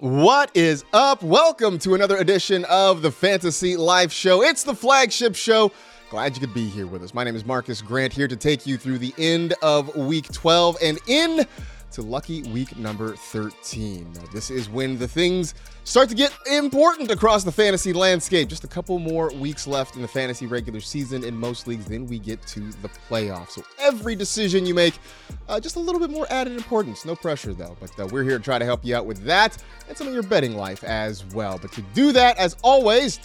What is up? Welcome to another edition of the Fantasy Life Show. It's the flagship show. Glad you could be here with us. My name is Marcas Grant, here to take you through the end of week 12 and in to lucky week number 13. Now, this is when the things start to get important across the fantasy landscape. Just a couple more weeks left in the fantasy regular season in most leagues, then we get to the playoffs. So every decision you make, uh, just a little bit more added importance. No pressure though, but uh, we're here to try to help you out with that and some of your betting life as well. But to do that, as always,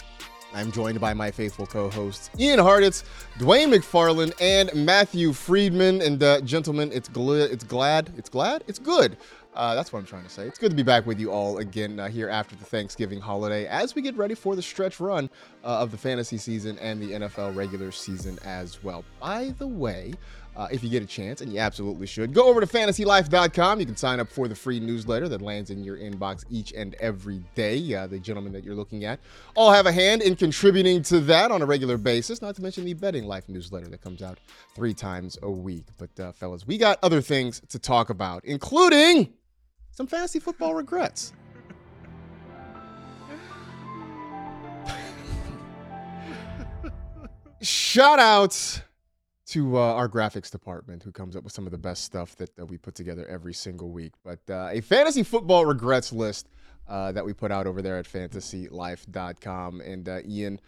I'm joined by my faithful co-hosts Ian Hartitz, Dwain McFarland, and Matthew Freedman. And uh, gentlemen, it's gl- it's glad, it's glad, it's good. Uh, that's what I'm trying to say. It's good to be back with you all again uh, here after the Thanksgiving holiday as we get ready for the stretch run uh, of the fantasy season and the NFL regular season as well. By the way, uh, if you get a chance, and you absolutely should. Go over to fantasylife.com. You can sign up for the free newsletter that lands in your inbox each and every day. Uh, the gentlemen that you're looking at all have a hand in contributing to that on a regular basis, not to mention the Betting Life newsletter that comes out three times a week. But, uh, fellas, we got other things to talk about, including some fantasy football regrets. Shout outs to uh, our graphics department who comes up with some of the best stuff that, that we put together every single week. But uh, a fantasy football regrets list uh, that we put out over there at fantasylife.com. And uh, Ian,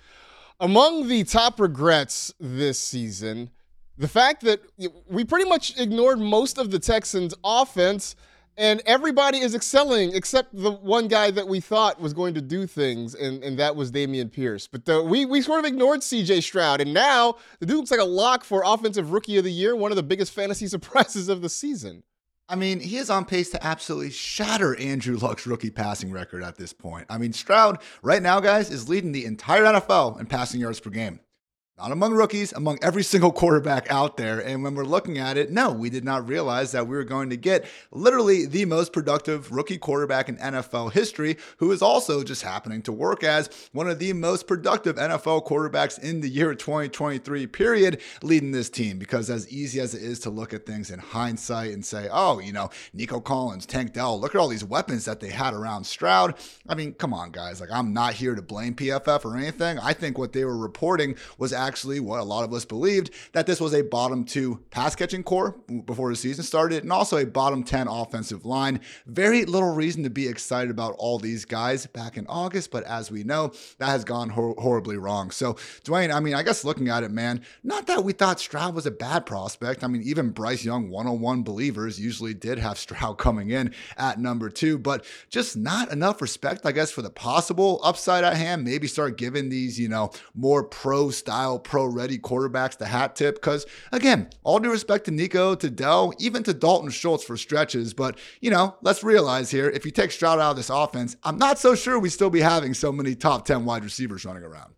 among the top regrets this season, the fact that we pretty much ignored most of the Texans' offense and everybody is excelling except the one guy that we thought was going to do things, and, and that was Dameon Pierce. But uh, we we sort of ignored C.J. Stroud, and now the dude looks like a lock for Offensive Rookie of the Year, one of the biggest fantasy surprises of the season. I mean, he is on pace to absolutely shatter Andrew Luck's rookie passing record at this point. I mean, Stroud right now, guys, is leading the entire NFL in passing yards per game not among rookies, among every single quarterback out there. And when we're looking at it, no, we did not realize that we were going to get literally the most productive rookie quarterback in NFL history, who is also just happening to work as one of the most productive NFL quarterbacks in the year 2023, period, leading this team. Because as easy as it is to look at things in hindsight and say, oh, you know, Nico Collins, Tank Dell, look at all these weapons that they had around Stroud. I mean, come on, guys. Like, I'm not here to blame PFF or anything. I think what they were reporting was actually what a lot of us believed that this was a bottom two pass catching corps before the season started and also a bottom 10 offensive line. Very little reason to be excited about all these guys back in August, but as we know, that has gone hor- horribly wrong. So, Dwain, I mean, I guess looking at it, man, not that we thought Stroud was a bad prospect. I mean, even Bryce Young 101 believers usually did have Stroud coming in at number two, but just not enough respect, I guess, for the possible upside at hand. Maybe start giving these, you know, more pro style pro ready quarterbacks the hat tip. Because again, all due respect to Nico, to Dell, even to Dalton Schultz for stretches. But, you know, let's realize here if you take Stroud out of this offense, I'm not so sure we'd still be having so many top 10 wide receivers running around.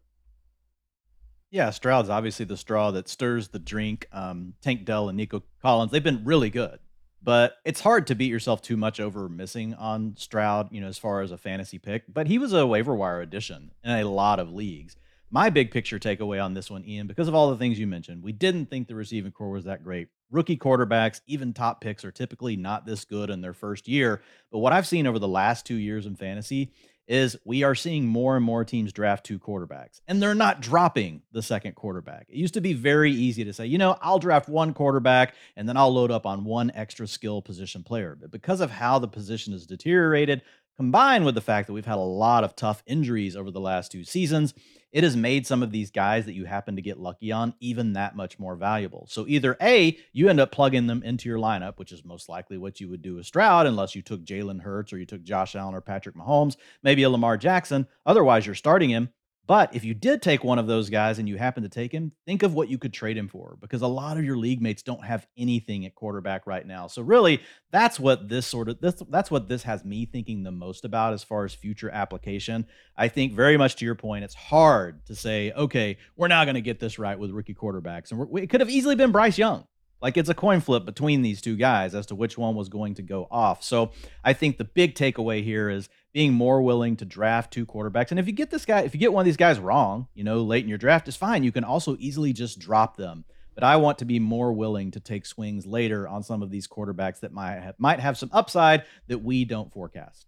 Yeah, Stroud's obviously the straw that stirs the drink. Um, Tank Dell and Nico Collins, they've been really good. But it's hard to beat yourself too much over missing on Stroud, you know, as far as a fantasy pick. But he was a waiver wire addition in a lot of leagues my big picture takeaway on this one, Ian, because of all the things you mentioned, we didn't think the receiving corps was that great. Rookie quarterbacks, even top picks, are typically not this good in their first year. But what I've seen over the last two years in fantasy is we are seeing more and more teams draft two quarterbacks, and they're not dropping the second quarterback. It used to be very easy to say, you know, I'll draft one quarterback and then I'll load up on one extra skill position player. But because of how the position has deteriorated, combined with the fact that we've had a lot of tough injuries over the last two seasons, it has made some of these guys that you happen to get lucky on even that much more valuable. So either A, you end up plugging them into your lineup, which is most likely what you would do with Stroud, unless you took Jalen Hurts or you took Josh Allen or Patrick Mahomes, maybe a Lamar Jackson. Otherwise, you're starting him. But if you did take one of those guys and you happen to take him, think of what you could trade him for because a lot of your league mates don't have anything at quarterback right now. So really, that's what this sort of this that's what this has me thinking the most about as far as future application. I think very much to your point, it's hard to say, okay, we're now going to get this right with rookie quarterbacks, and it could have easily been Bryce Young. Like it's a coin flip between these two guys as to which one was going to go off. So I think the big takeaway here is being more willing to draft two quarterbacks. And if you get this guy, if you get one of these guys wrong, you know, late in your draft, is fine. You can also easily just drop them. But I want to be more willing to take swings later on some of these quarterbacks that might have, might have some upside that we don't forecast.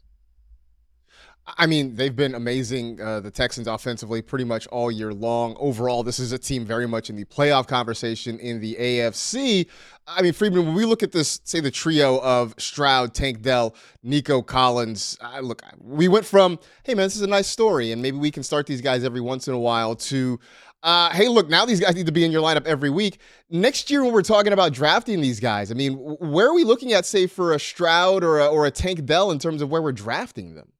I mean, they've been amazing. Uh, the Texans offensively pretty much all year long. Overall, this is a team very much in the playoff conversation in the AFC. I mean, Freedman, when we look at this, say the trio of Stroud, Tank Dell, Nico Collins, I look, we went from, hey man, this is a nice story, and maybe we can start these guys every once in a while to, uh, hey, look, now these guys need to be in your lineup every week. Next year, when we're talking about drafting these guys, I mean, where are we looking at, say, for a Stroud or a, or a Tank Dell in terms of where we're drafting them?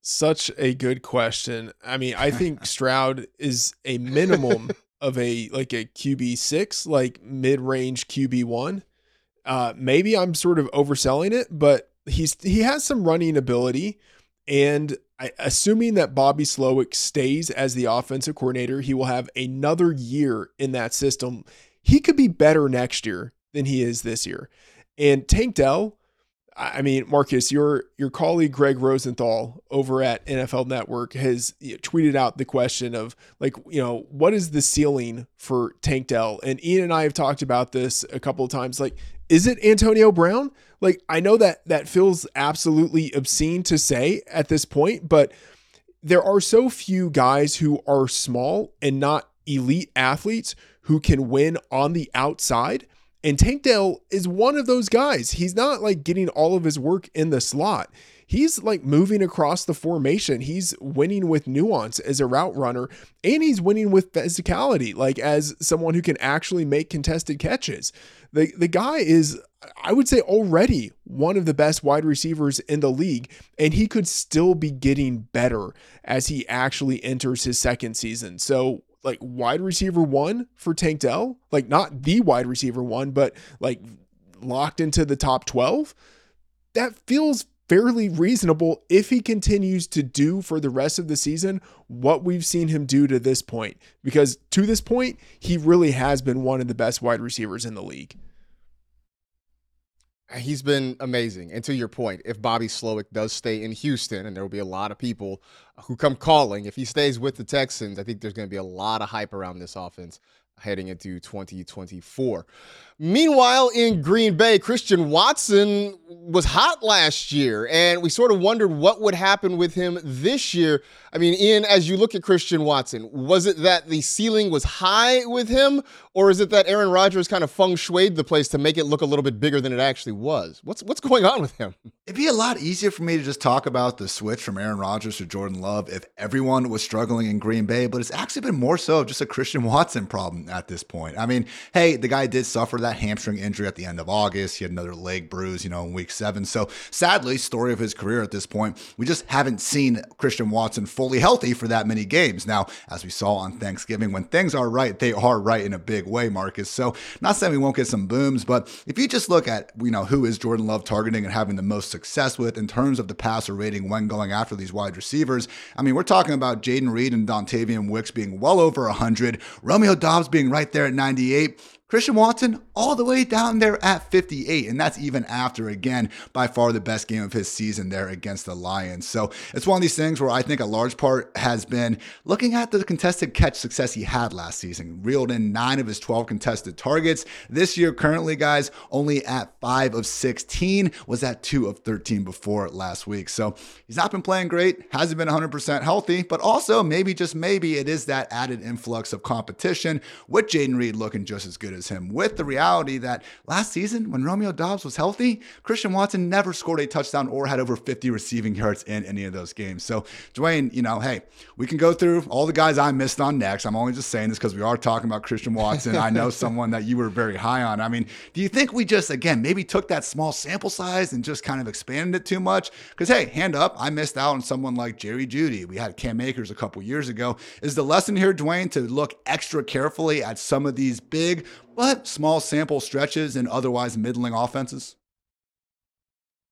Such a good question. I mean, I think Stroud is a minimum of a like a QB six, like mid range QB one. Uh, maybe I'm sort of overselling it, but he's he has some running ability, and I, assuming that Bobby Slowik stays as the offensive coordinator, he will have another year in that system. He could be better next year than he is this year. And Tank Dell, I mean, Marcas, your your colleague Greg Rosenthal over at NFL Network has tweeted out the question of like, you know, what is the ceiling for Tank Dell? And Ian and I have talked about this a couple of times. Like, is it Antonio Brown? Like, I know that that feels absolutely obscene to say at this point, but there are so few guys who are small and not elite athletes who can win on the outside and Tank Dell is one of those guys. He's not like getting all of his work in the slot. He's like moving across the formation. He's winning with nuance as a route runner, and he's winning with physicality, like as someone who can actually make contested catches. The the guy is, I would say, already one of the best wide receivers in the league, and he could still be getting better as he actually enters his second season. So like wide receiver one for Tank Dell, like not the wide receiver one, but like locked into the top 12, that feels fairly reasonable if he continues to do for the rest of the season what we've seen him do to this point. Because to this point, he really has been one of the best wide receivers in the league. He's been amazing. And to your point, if Bobby Slowik does stay in Houston, and there will be a lot of people who come calling, if he stays with the Texans, I think there's going to be a lot of hype around this offense heading into 2024. Meanwhile, in Green Bay, Christian Watson was hot last year, and we sort of wondered what would happen with him this year. I mean, Ian, as you look at Christian Watson, was it that the ceiling was high with him, or is it that Aaron Rodgers kind of feng shuied the place to make it look a little bit bigger than it actually was? What's what's going on with him? It'd be a lot easier for me to just talk about the switch from Aaron Rodgers to Jordan Love if everyone was struggling in Green Bay, but it's actually been more so just a Christian Watson problem at this point. I mean, hey, the guy did suffer that hamstring injury at the end of August. He had another leg bruise, you know, in week seven. So sadly, story of his career at this point, we just haven't seen Christian Watson fully healthy for that many games. Now, as we saw on Thanksgiving, when things are right, they are right in a big way, Marcas. So, not saying we won't get some booms, but if you just look at, you know, who is Jordan Love targeting and having the most success with in terms of the passer rating when going after these wide receivers, I mean, we're talking about Jayden Reed and Dontayvion Wicks being well over 100, Romeo Doubs being right there at 98. Christian Watson all the way down there at 58. And that's even after, again, by far the best game of his season there against the Lions. So it's one of these things where I think a large part has been looking at the contested catch success he had last season. Reeled in nine of his 12 contested targets. This year, currently, guys, only at five of 16, was at two of 13 before last week. So he's not been playing great, hasn't been 100% healthy, but also maybe, just maybe, it is that added influx of competition with Jayden Reed looking just as good him, with the reality that last season, when Romeo Doubs was healthy, Christian Watson never scored a touchdown or had over 50 receiving yards in any of those games. So, Dwain, you know, hey, we can go through all the guys I missed on next. I'm only just saying this because we are talking about Christian Watson. I know someone that you were very high on. I mean, do you think we just, again, maybe took that small sample size and just kind of expanded it too much? Because, hey, hand up, I missed out on someone like Jerry Jeudy. We had Cam Akers a couple years ago. Is the lesson here, Dwain, to look extra carefully at some of these big but small sample stretches and otherwise middling offenses?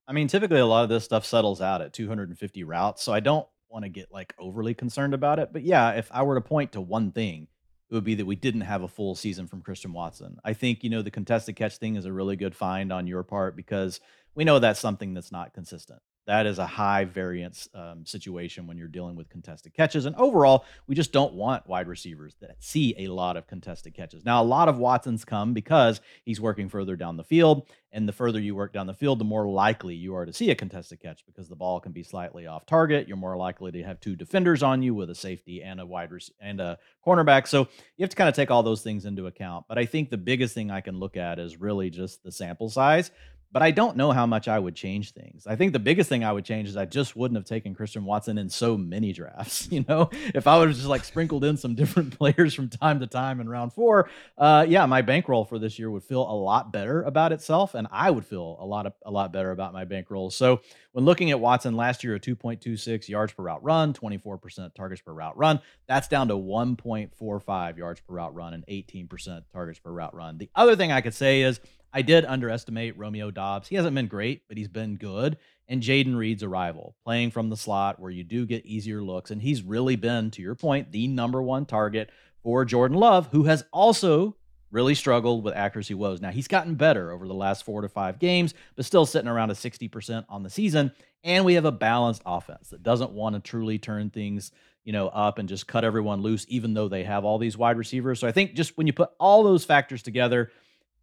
I mean, typically a lot of this stuff settles out at 250 routes, so I don't want to get like overly concerned about it. But yeah, if I were to point to one thing, it would be that we didn't have a full season from Christian Watson. I think, you know, the contested catch thing is a really good find on your part because we know that's something that's not consistent. That is a high variance um, situation when you're dealing with contested catches. And overall, we just don't want wide receivers that see a lot of contested catches. Now, a lot of Watson's come because he's working further down the field. And the further you work down the field, the more likely you are to see a contested catch because the ball can be slightly off target. You're more likely to have two defenders on you with a safety and a wide rec- and a cornerback. So you have to kind of take all those things into account. But I think the biggest thing I can look at is really just the sample size but I don't know how much I would change things. I think the biggest thing I would change is I just wouldn't have taken Christian Watson in so many drafts. You know, if I would have just like sprinkled in some different players from time to time in round four, uh, yeah, my bankroll for this year would feel a lot better about itself, and I would feel a lot of, a lot better about my bankroll. So when looking at Watson last year, a 2.26 yards per route run, 24% targets per route run, that's down to 1.45 yards per route run and 18% targets per route run. The other thing I could say is I did underestimate Romeo Doubs. He hasn't been great, but he's been good. And Jayden Reed's arrival, playing from the slot where you do get easier looks. And he's really been, to your point, the number one target for Jordan Love, who has also really struggled with accuracy woes. Now, he's gotten better over the last four to five games, but still sitting around a 60% on the season. And we have a balanced offense that doesn't want to truly turn things you know, up and just cut everyone loose, even though they have all these wide receivers. So I think just when you put all those factors together,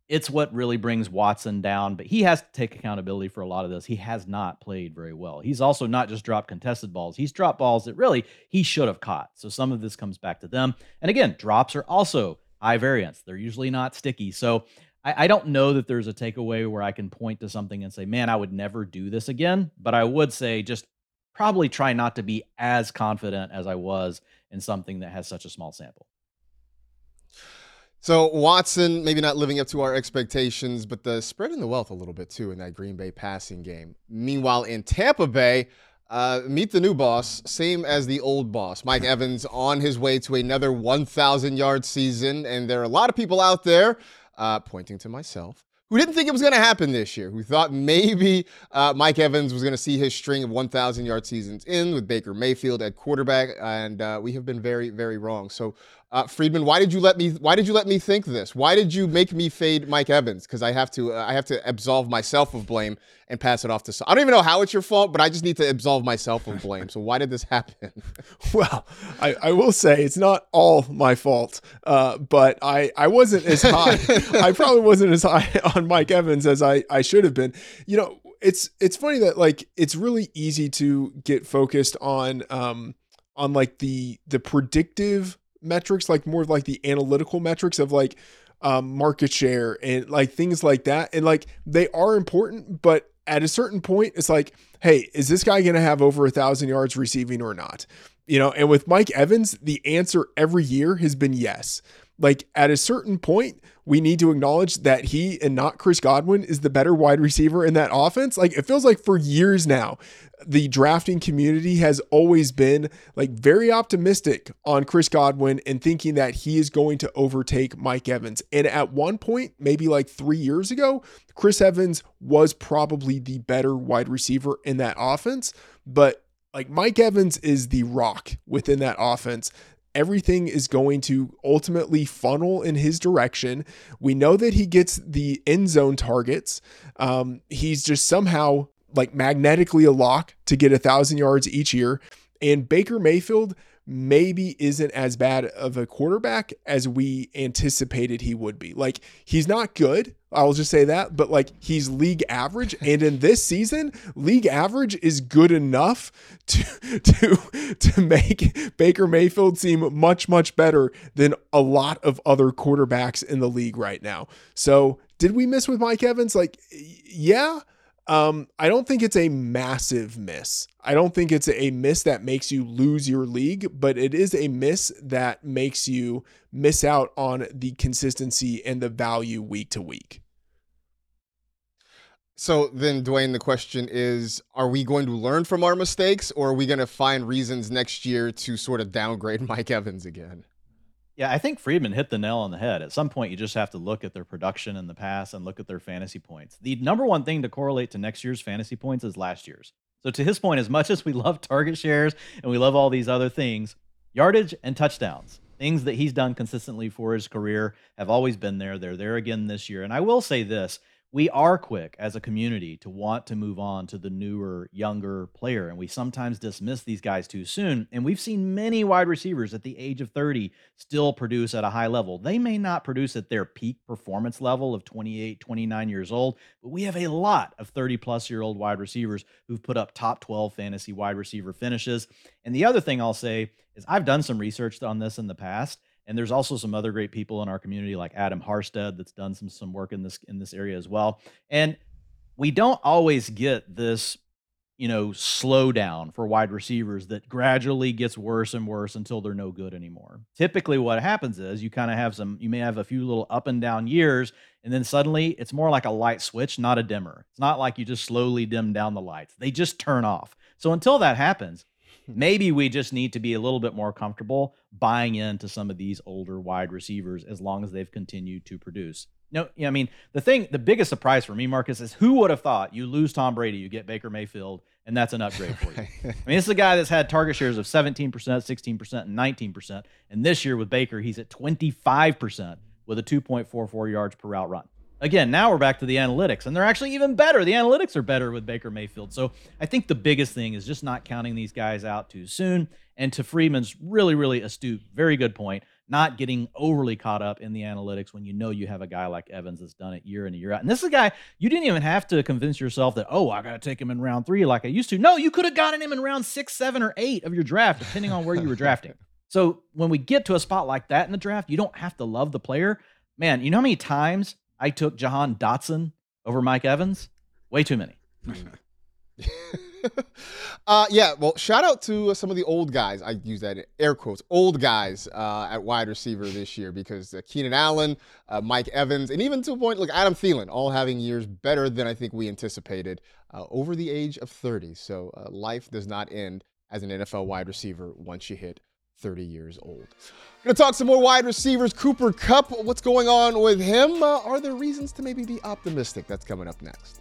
it's what really brings Watson down, but he has to take accountability for a lot of this. He has not played very well. He's also not just dropped contested balls, he's dropped balls that really he should have caught. So some of this comes back to them. And again, drops are also high variance, they're usually not sticky. So I, I don't know that there's a takeaway where I can point to something and say, man, I would never do this again. But I would say just probably try not to be as confident as I was in something that has such a small sample. So Watson maybe not living up to our expectations, but the spreading the wealth a little bit too in that Green Bay passing game. Meanwhile, in Tampa Bay, uh, meet the new boss, same as the old boss. Mike Evans on his way to another 1,000 yard season, and there are a lot of people out there, uh, pointing to myself, who didn't think it was going to happen this year, who thought maybe uh, Mike Evans was going to see his string of 1,000 yard seasons in with Baker Mayfield at quarterback, and uh, we have been very, very wrong. So uh, Freedman, why did you let me? Why did you let me think this? Why did you make me fade Mike Evans? Because I have to. Uh, I have to absolve myself of blame and pass it off to. Someone. I don't even know how it's your fault, but I just need to absolve myself of blame. So why did this happen? well, I, I will say it's not all my fault, uh, but I I wasn't as high. I probably wasn't as high on Mike Evans as I I should have been. You know, it's it's funny that like it's really easy to get focused on um on like the the predictive metrics, like more of like the analytical metrics of like um, market share and like things like that. And like they are important, but at a certain point, it's like, hey, is this guy going to have over a thousand yards receiving or not? You know, and with Mike Evans, the answer every year has been yes. Like at a certain point, we need to acknowledge that he and not Chris Godwin is the better wide receiver in that offense. Like it feels like for years now, the drafting community has always been like very optimistic on Chris Godwin and thinking that he is going to overtake Mike Evans. And at one point, maybe like three years ago, Chris Evans was probably the better wide receiver in that offense. But like Mike Evans is the rock within that offense everything is going to ultimately funnel in his direction. We know that he gets the end zone targets. Um, he's just somehow like magnetically a lock to get a thousand yards each year. And Baker Mayfield maybe isn't as bad of a quarterback as we anticipated he would be. Like he's not good. I'll just say that, but like he's league average and in this season, league average is good enough to to to make Baker Mayfield seem much much better than a lot of other quarterbacks in the league right now. So, did we miss with Mike Evans? Like yeah, um, I don't think it's a massive miss. I don't think it's a miss that makes you lose your league, but it is a miss that makes you miss out on the consistency and the value week to week. So then, Dwain, the question is Are we going to learn from our mistakes, or are we going to find reasons next year to sort of downgrade Mike Evans again? Yeah, I think Freedman hit the nail on the head. At some point, you just have to look at their production in the past and look at their fantasy points. The number one thing to correlate to next year's fantasy points is last year's. So, to his point, as much as we love target shares and we love all these other things, yardage and touchdowns, things that he's done consistently for his career, have always been there. They're there again this year. And I will say this we are quick as a community to want to move on to the newer, younger player. And we sometimes dismiss these guys too soon. And we've seen many wide receivers at the age of 30 still produce at a high level. They may not produce at their peak performance level of 28, 29 years old, but we have a lot of 30 plus year old wide receivers who've put up top 12 fantasy wide receiver finishes. And the other thing I'll say is I've done some research on this in the past. And there's also some other great people in our community like Adam Harstad that's done some some work in this in this area as well. And we don't always get this you know slowdown for wide receivers that gradually gets worse and worse until they're no good anymore. Typically what happens is you kind of have some you may have a few little up and down years and then suddenly it's more like a light switch, not a dimmer. It's not like you just slowly dim down the lights. They just turn off. So until that happens, maybe we just need to be a little bit more comfortable buying into some of these older wide receivers as long as they've continued to produce. No, I mean, the thing, the biggest surprise for me, Marcas, is who would have thought you lose Tom Brady, you get Baker Mayfield, and that's an upgrade for you. I mean, this is a guy that's had target shares of 17%, 16%, and 19%. And this year with Baker, he's at 25% with a 2.44 yards per route run again, now we're back to the analytics, and they're actually even better. The analytics are better with Baker Mayfield. So I think the biggest thing is just not counting these guys out too soon. And to Freedman's really, really astute, very good point, not getting overly caught up in the analytics when you know you have a guy like Evans that's done it year in and year out. And this is a guy you didn't even have to convince yourself that, oh, I got to take him in round three like I used to. No, you could have gotten him in round six, seven, or eight of your draft, depending on where you were drafting. So when we get to a spot like that in the draft, you don't have to love the player. Man, you know how many times I took Jahan Dotson over Mike Evans? Way too many. uh, yeah, well, shout out to some of the old guys. I use that in air quotes, old guys uh, at wide receiver this year because uh, Keenan Allen, uh, Mike Evans, and even to a point, like Adam Thielen, all having years better than I think we anticipated uh, over the age of 30. So uh, life does not end as an NFL wide receiver once you hit 30 years old. Gonna talk some more wide receivers. Cooper Kupp, what's going on with him? Uh, are there reasons to maybe be optimistic? That's coming up next.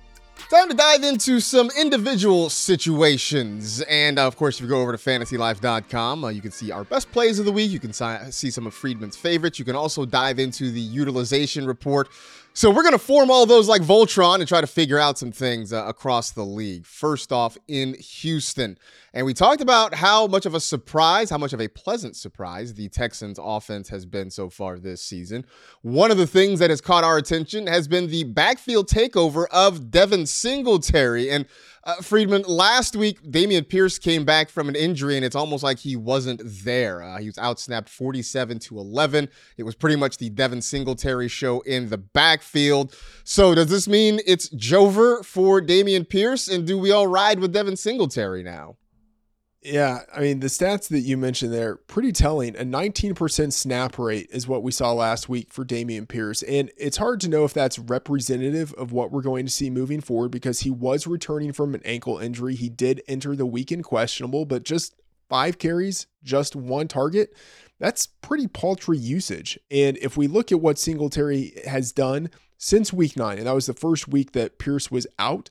Time to dive into some individual situations. And uh, of course, if you go over to fantasylife.com, uh, you can see our best plays of the week. You can si- see some of Freedman's favorites. You can also dive into the utilization report so we're going to form all those like Voltron and try to figure out some things uh, across the league. First off, in Houston. And we talked about how much of a surprise, how much of a pleasant surprise the Texans offense has been so far this season. One of the things that has caught our attention has been the backfield takeover of Devin Singletary. And uh, Freedman, last week, Dameon Pierce came back from an injury, and it's almost like he wasn't there. Uh, he was outsnapped 47 to 11. It was pretty much the Devin Singletary show in the backfield. So, does this mean it's Jover for Dameon Pierce? And do we all ride with Devin Singletary now? Yeah, I mean, the stats that you mentioned there, pretty telling. A 19% snap rate is what we saw last week for Dameon Pierce. And it's hard to know if that's representative of what we're going to see moving forward because he was returning from an ankle injury. He did enter the weekend questionable, but just five carries, just one target. That's pretty paltry usage. And if we look at what Singletary has done since week nine, and that was the first week that Pierce was out,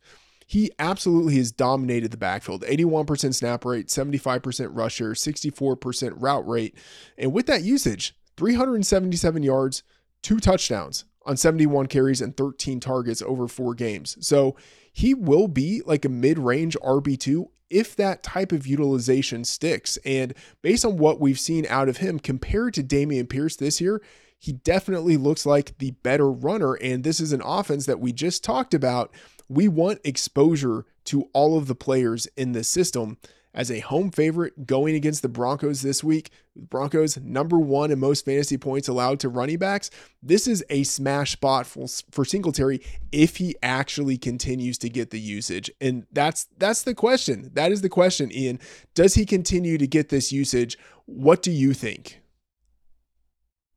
he absolutely has dominated the backfield 81% snap rate, 75% rusher, 64% route rate. And with that usage, 377 yards, two touchdowns on 71 carries and 13 targets over four games. So he will be like a mid range RB2 if that type of utilization sticks. And based on what we've seen out of him compared to Dameon Pierce this year, he definitely looks like the better runner. And this is an offense that we just talked about we want exposure to all of the players in this system. As a home favorite going against the Broncos this week, Broncos number one in most fantasy points allowed to running backs. This is a smash spot for, for Singletary if he actually continues to get the usage. And that's that's the question. That is the question, Ian. Does he continue to get this usage? What do you think?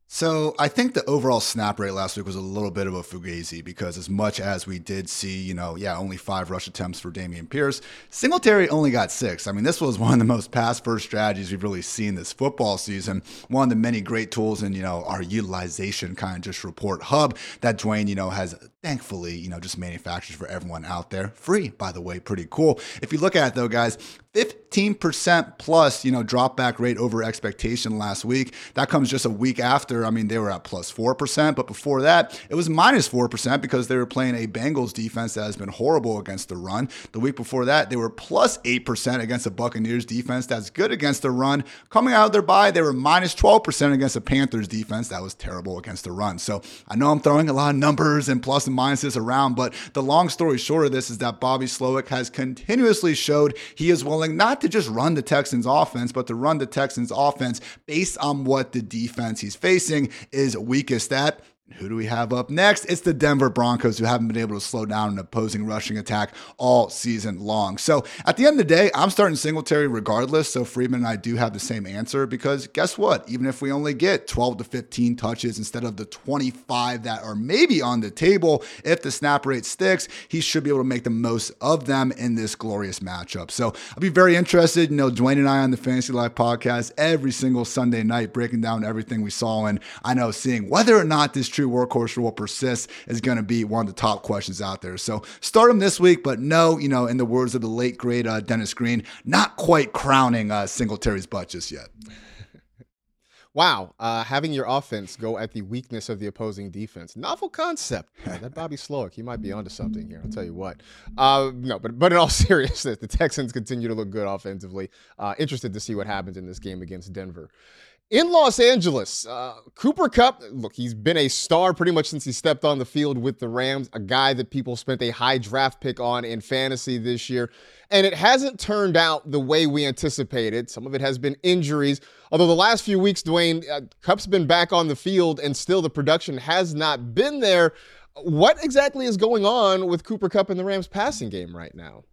So I think the overall snap rate last week was a little bit of a fugazi because as much as we did see, you know, yeah, only five rush attempts for Dameon Pierce, Singletary only got six. I mean, this was one of the most pass first strategies we've really seen this football season. One of the many great tools in, you know, our utilization kind of just report hub that Dwain, you know, has thankfully, you know, just manufactures for everyone out there. Free, by the way, pretty cool. If you look at it though, guys, 15% plus, you know, drop back rate over expectation last week. That comes just a week after. I mean, they were at plus 4%, but before that, it was minus 4% because they were playing a Bengals defense that has been horrible against the run. The week before that, they were plus 8% against the Buccaneers defense that's good against the run. Coming out of their bye, they were minus 12% against the Panthers defense that was terrible against the run. So I know I'm throwing a lot of numbers and plus and minuses around, but the long story short of this is that Bobby Slowik has continuously showed he is willing not to just run the Texans offense, but to run the Texans offense based on what the defense he's facing is weakest at. Who do we have up next? It's the Denver Broncos, who haven't been able to slow down an opposing rushing attack all season long. So at the end of the day, I'm starting Singletary regardless. So Freedman and I do have the same answer because guess what? Even if we only get 12 to 15 touches instead of the 25 that are maybe on the table, if the snap rate sticks, he should be able to make the most of them in this glorious matchup. So I'll be very interested. You know, Dwain and I on the Fantasy Life podcast every single Sunday night breaking down everything we saw. And I know seeing whether or not this true workhorse will persist is going to be one of the top questions out there. So start him this week, but no, you know, in the words of the late great uh, Dennis Green, not quite crowning uh, Singletary's butt just yet. Wow, uh, having your offense go at the weakness of the opposing defense. Novel concept. That Bobby Slowik, he might be onto something here. I'll tell you what. Uh, no, but but in all seriousness, the Texans continue to look good offensively. Uh, interested to see what happens in this game against Denver in Los Angeles, uh, Cooper Kupp, look, he's been a star pretty much since he stepped on the field with the Rams, a guy that people spent a high draft pick on in fantasy this year. And it hasn't turned out the way we anticipated. Some of it has been injuries. Although the last few weeks, Dwain, uh, Kupp's been back on the field and still the production has not been there. What exactly is going on with Cooper Kupp in the Rams passing game right now?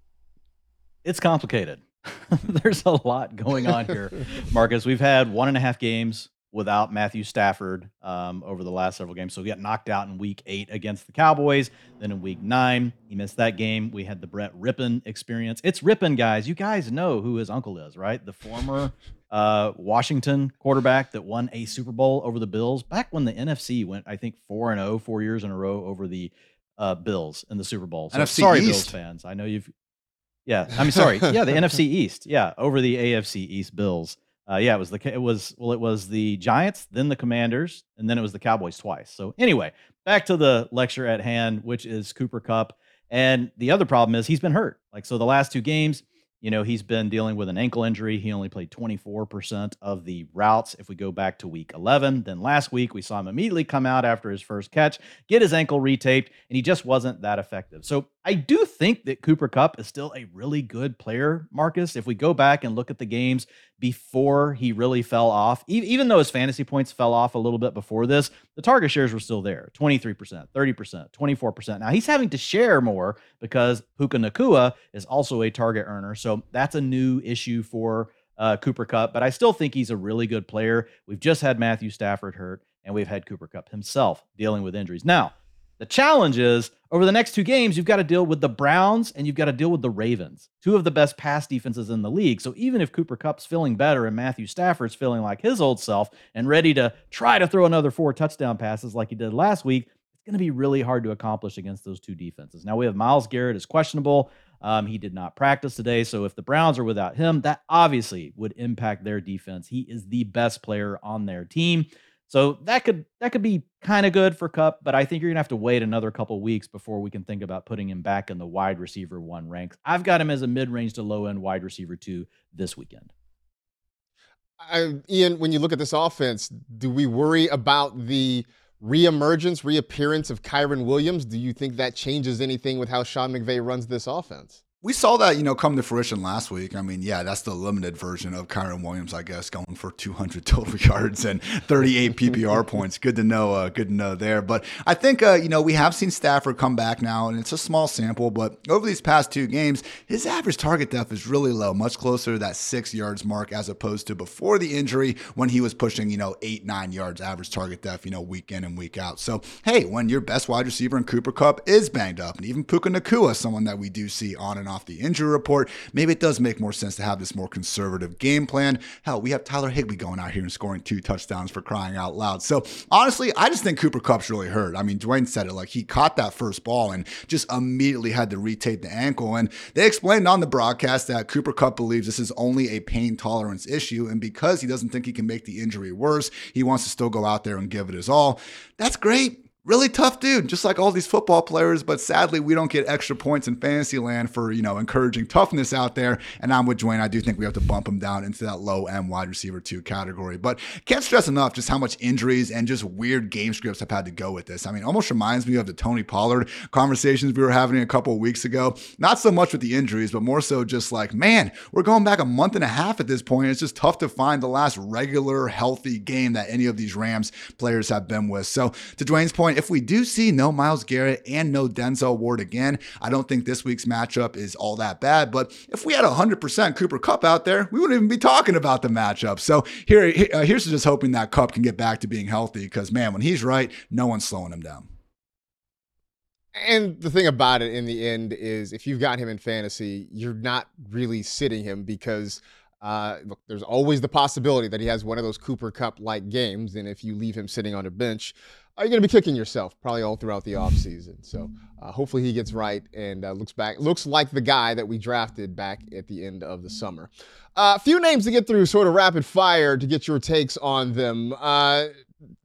It's complicated. There's a lot going on here, Marcas. We've had one and a half games without Matthew Stafford um, over the last several games. So he got knocked out in week eight against the Cowboys. Then in week nine, he missed that game. We had the Brett Rypien experience. It's Rypien, guys. You guys know who his uncle is, right? The former uh, Washington quarterback that won a Super Bowl over the Bills back when the NFC went, I think, 4 and 0, four years in a row over the uh, Bills in the Super Bowl. So NFC sorry, East. Bills fans. I know you've yeah, I'm sorry. Yeah, the NFC East. Yeah, over the AFC East Bills. Uh, yeah, it was the it was well, it was the Giants, then the Commanders, and then it was the Cowboys twice. So anyway, back to the lecture at hand, which is Cooper Kupp. And the other problem is he's been hurt. Like so, the last two games, you know, he's been dealing with an ankle injury. He only played 24% of the routes if we go back to week 11. Then last week, we saw him immediately come out after his first catch, get his ankle retaped, and he just wasn't that effective. So I do think that Cooper Kupp is still a really good player, Marcas. If we go back and look at the games before he really fell off, even though his fantasy points fell off a little bit before this, the target shares were still there 23%, 30%, 24%. Now he's having to share more because Puka Nacua is also a target earner. So that's a new issue for uh, Cooper Kupp, but I still think he's a really good player. We've just had Matthew Stafford hurt, and we've had Cooper Kupp himself dealing with injuries. Now, the challenge is over the next two games, you've got to deal with the Browns and you've got to deal with the Ravens, two of the best pass defenses in the league. So even if Cooper Kupp's feeling better and Matthew Stafford's feeling like his old self and ready to try to throw another four touchdown passes like he did last week, it's going to be really hard to accomplish against those two defenses. Now we have Myles Garrett is questionable. Um, he did not practice today. So if the Browns are without him, that obviously would impact their defense. He is the best player on their team. So that could that could be kind of good for Kupp, but I think you're gonna have to wait another couple weeks before we can think about putting him back in the wide receiver one ranks. I've got him as a mid-range to low end wide receiver two this weekend. I, Ian, when you look at this offense, do we worry about the reemergence, reappearance of Kyren Williams? Do you think that changes anything with how Sean McVay runs this offense? We saw that, you know, come to fruition last week. I mean, yeah, that's the limited version of Kyren Williams, I guess, going for 200 total yards and 38 PPR points. Good to know. Uh, good to know there. But I think, uh, you know, we have seen Stafford come back now, and it's a small sample. But over these past two games, his average target depth is really low, much closer to that six yards mark as opposed to before the injury when he was pushing, you know, eight, nine yards average target depth, you know, week in and week out. So, hey, when your best wide receiver in Cooper Kupp is banged up, and even Puka Nacua, someone that we do see on and off the injury report, maybe it does make more sense to have this more conservative game plan. Hell, we have Tyler Higbee going out here and scoring two touchdowns for crying out loud. So honestly, I just think Cooper Kupp's really hurt. I mean, Dwain said it like he caught that first ball and just immediately had to retape the ankle. And they explained on the broadcast that Cooper Kupp believes this is only a pain tolerance issue. And because he doesn't think he can make the injury worse, he wants to still go out there and give it his all. That's great really tough dude, just like all these football players. But sadly, we don't get extra points in fantasy land for, you know, encouraging toughness out there. And I'm with Dwain. I do think we have to bump him down into that low end wide receiver two category. But can't stress enough just how much injuries and just weird game scripts have had to go with this. I mean, almost reminds me of the Tony Pollard conversations we were having a couple of weeks ago. Not so much with the injuries, but more so just like, man, we're going back a month and a half at this point. It's just tough to find the last regular, healthy game that any of these Rams players have been with. So to Dwain's point, point, if we do see no Myles Garrett and no Denzel Ward again, I don't think this week's matchup is all that bad. But if we had 100% Cooper Kupp out there, we wouldn't even be talking about the matchup. So here, uh, here's just hoping that Kupp can get back to being healthy because, man, when he's right, no one's slowing him down. And the thing about it in the end is if you've got him in fantasy, you're not really sitting him because uh, look, there's always the possibility that he has one of those Cooper Kupp like games. And if you leave him sitting on a bench, are you going to be kicking yourself probably all throughout the offseason. So uh, hopefully he gets right and uh, looks back, looks like the guy that we drafted back at the end of the summer. A uh, few names to get through, sort of rapid fire to get your takes on them. Uh,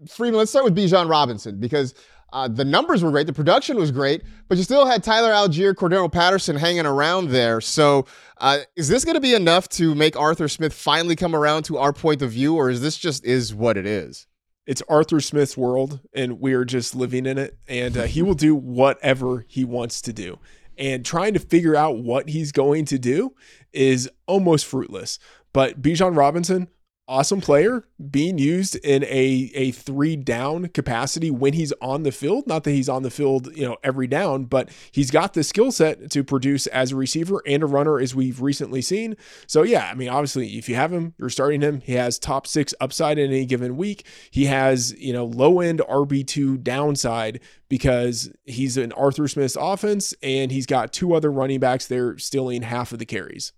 Freedman, let's start with Bijan Robinson because uh, the numbers were great, the production was great, but you still had Tyler Allgeier, Cordarrelle Patterson hanging around there. So uh, is this going to be enough to make Arthur Smith finally come around to our point of view, or is this just is what it is? It's Arthur Smith's world, and we are just living in it. And uh, he will do whatever he wants to do. And trying to figure out what he's going to do is almost fruitless. But Bijan Robinson, awesome player being used in a a three down capacity when he's on the field. Not that he's on the field you know every down but he's got the skill set to produce as a receiver and a runner as we've recently seen. So yeah i mean obviously if you have him you're starting him. He has top 6 upside in any given week. He has you know low end RB2 downside because he's an Arthur Smith's offense and he's got two other running backs there stealing half of the carries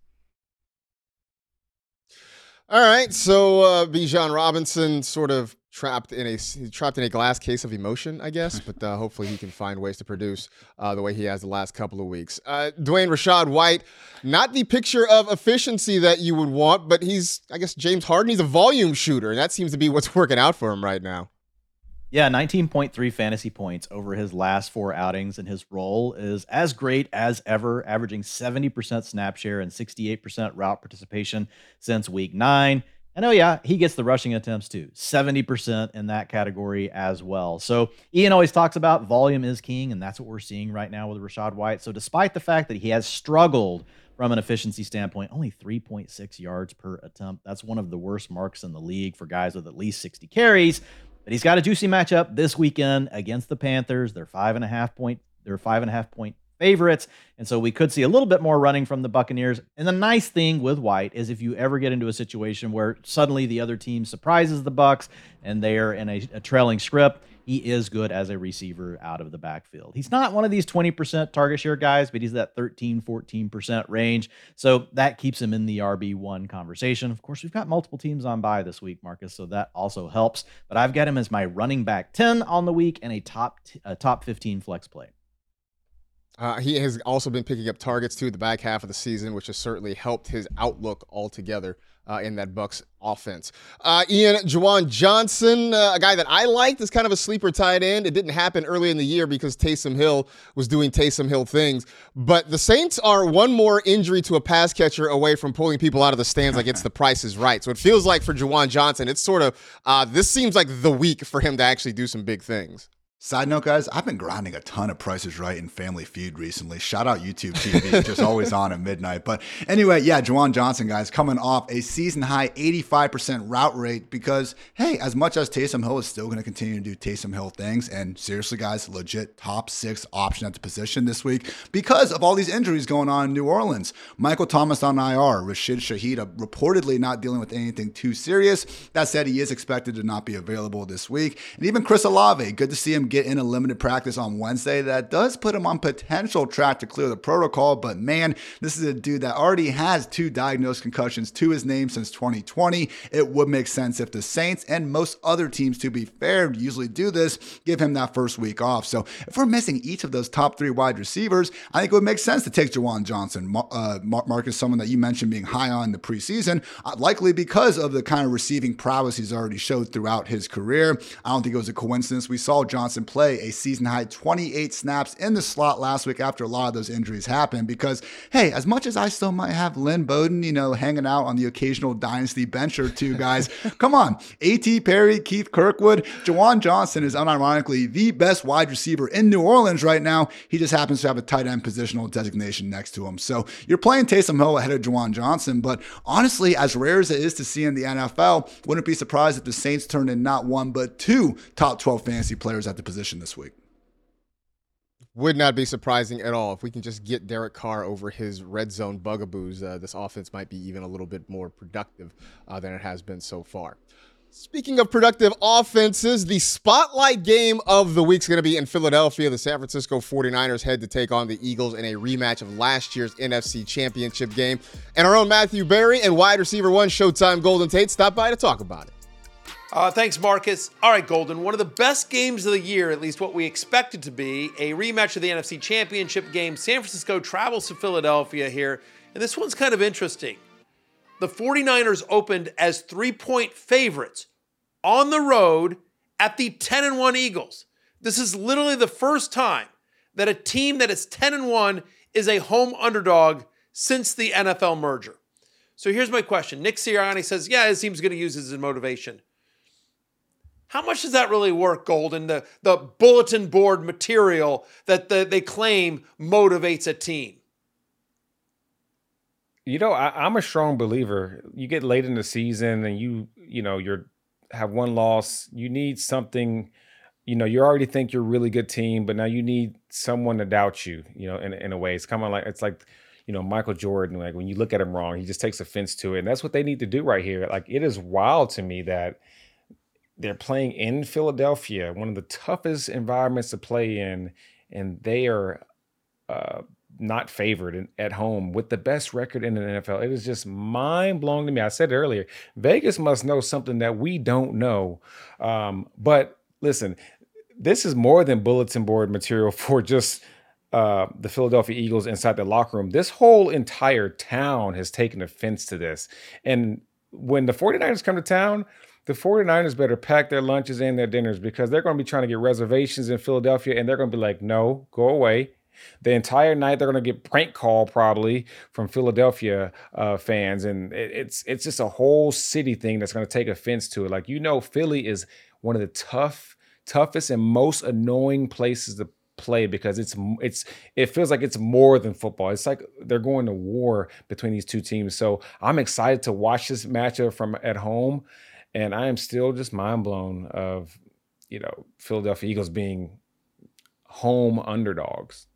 all right, so uh, Bijan Robinson sort of trapped in a trapped in a glass case of emotion, I guess. But uh, hopefully he can find ways to produce uh, the way he has the last couple of weeks. Uh, Dwain Rachaad White, not the picture of efficiency that you would want, but he's I guess James Harden. He's a volume shooter, and that seems to be what's working out for him right now. Yeah, 19.3 fantasy points over his last four outings, and his role is as great as ever, averaging 70% snap share and 68% route participation since week nine. And oh, yeah, he gets the rushing attempts too, 70% in that category as well. So Ian always talks about volume is king, and that's what we're seeing right now with Rachaad White. So despite the fact that he has struggled from an efficiency standpoint, only 3.6 yards per attempt. That's one of the worst marks in the league for guys with at least 60 carries. But he's got a juicy matchup this weekend against the Panthers. They're five and a half point. They're five and a half point favorites, and so we could see a little bit more running from the Buccaneers. And the nice thing with White is if you ever get into a situation where suddenly the other team surprises the Bucks and they are in a, a trailing script, he is good as a receiver out of the backfield. He's not one of these 20% target share guys, but he's that 13, 14% range. So that keeps him in the RB1 conversation. Of course, we've got multiple teams on by this week, Marcas, so that also helps. But I've got him as my running back 10 on the week and a top a top 15 flex play. Uh, he has also been picking up targets too the back half of the season, which has certainly helped his outlook altogether uh, in that Bucks offense. Uh, Ian Juwan Johnson, uh, a guy that I liked, is kind of a sleeper tight end. It didn't happen early in the year because Taysom Hill was doing Taysom Hill things. But the Saints are one more injury to a pass catcher away from pulling people out of the stands like it's the price is right. So it feels like for Juwan Johnson, it's sort of uh, this seems like the week for him to actually do some big things. Side note, guys, I've been grinding a ton of Prices Right and Family Feud recently. Shout out YouTube TV, just always on at midnight. But anyway, yeah, Juwan Johnson, guys, coming off a season high 85% route rate because, hey, as much as Taysom Hill is still going to continue to do Taysom Hill things, and seriously, guys, legit top six option at the position this week because of all these injuries going on in New Orleans. Michael Thomas on IR, Rashid Shaheed uh, reportedly not dealing with anything too serious. That said, he is expected to not be available this week. And even Chris Olave, good to see him get in a limited practice on Wednesday. That does put him on potential track to clear the protocol, but man, this is a dude that already has two diagnosed concussions to his name since 2020. It would make sense if the Saints and most other teams, to be fair, usually do this, give him that first week off. So if we're missing each of those top three wide receivers, I think it would make sense to take Juwan Johnson. Uh, Marcas, someone that you mentioned being high on in the preseason, uh, likely because of the kind of receiving prowess he's already showed throughout his career. I don't think it was a coincidence. We saw Johnson play a season high 28 snaps in the slot last week after a lot of those injuries happened. Because, hey, as much as I still might have Lynn Bowden, you know, hanging out on the occasional dynasty bench or two, guys, come on. A.T. Perry, Keith Kirkwood, Juwan Johnson is unironically the best wide receiver in New Orleans right now. He just happens to have a tight end positional designation next to him. So you're playing Taysom Hill ahead of Juwan Johnson. But honestly, as rare as it is to see in the NFL, wouldn't be surprised if the Saints turned in not one, but two top 12 fantasy players at the position this week. Would not be surprising at all. If we can just get Derek Carr over his red zone bugaboos, uh, this offense might be even a little bit more productive uh, than it has been so far. Speaking of productive offenses, the spotlight game of the week is going to be in Philadelphia. The San Francisco 49ers head to take on the Eagles in a rematch of last year's NFC Championship game. And our own Matthew Berry and wide receiver one Showtime Golden Tate stop by to talk about it. Uh, thanks, Marcas. All right, Golden. One of the best games of the year, at least what we expected to be, a rematch of the NFC Championship game. San Francisco travels to Philadelphia here, and this one's kind of interesting. The 49ers opened as three point favorites on the road at the 10 and 1 Eagles. This is literally the first time that a team that is 10 and 1 is a home underdog since the NFL merger. So here's my question. Nick Sirianni says, yeah, his team's going to use this as motivation. How much does that really work, Golden? The, the bulletin board material that the, they claim motivates a team. You know, I, am a strong believer. You get late in the season and you, you know, you're have one loss. You need something. You know, you already think you're a really good team, but now you need someone to doubt you. You know, in in a way, it's kind of like it's like you know Michael Jordan. Like when you look at him wrong, he just takes offense to it, and that's what they need to do right here. Like it is wild to me that they're playing in Philadelphia, one of the toughest environments to play in, and they are uh, not favored in, at home with the best record in the NFL. It is just mind blowing to me. I said earlier, Vegas must know something that we don't know. Um, but listen, this is more than bulletin board material for just uh, the Philadelphia Eagles inside the locker room. This whole entire town has taken offense to this. And when the 49ers come to town, the 49ers better pack their lunches and their dinners because they're going to be trying to get reservations in Philadelphia and they're going to be like, no, go away. The entire night they're going to get prank call probably from Philadelphia uh, fans, and it, it's it's just a whole city thing that's going to take offense to it. Like you know, Philly is one of the tough, toughest, and most annoying places to play because it's it's it feels like it's more than football. It's like they're going to war between these two teams. So I'm excited to watch this matchup from at home, and I am still just mind blown of you know Philadelphia Eagles being home underdogs.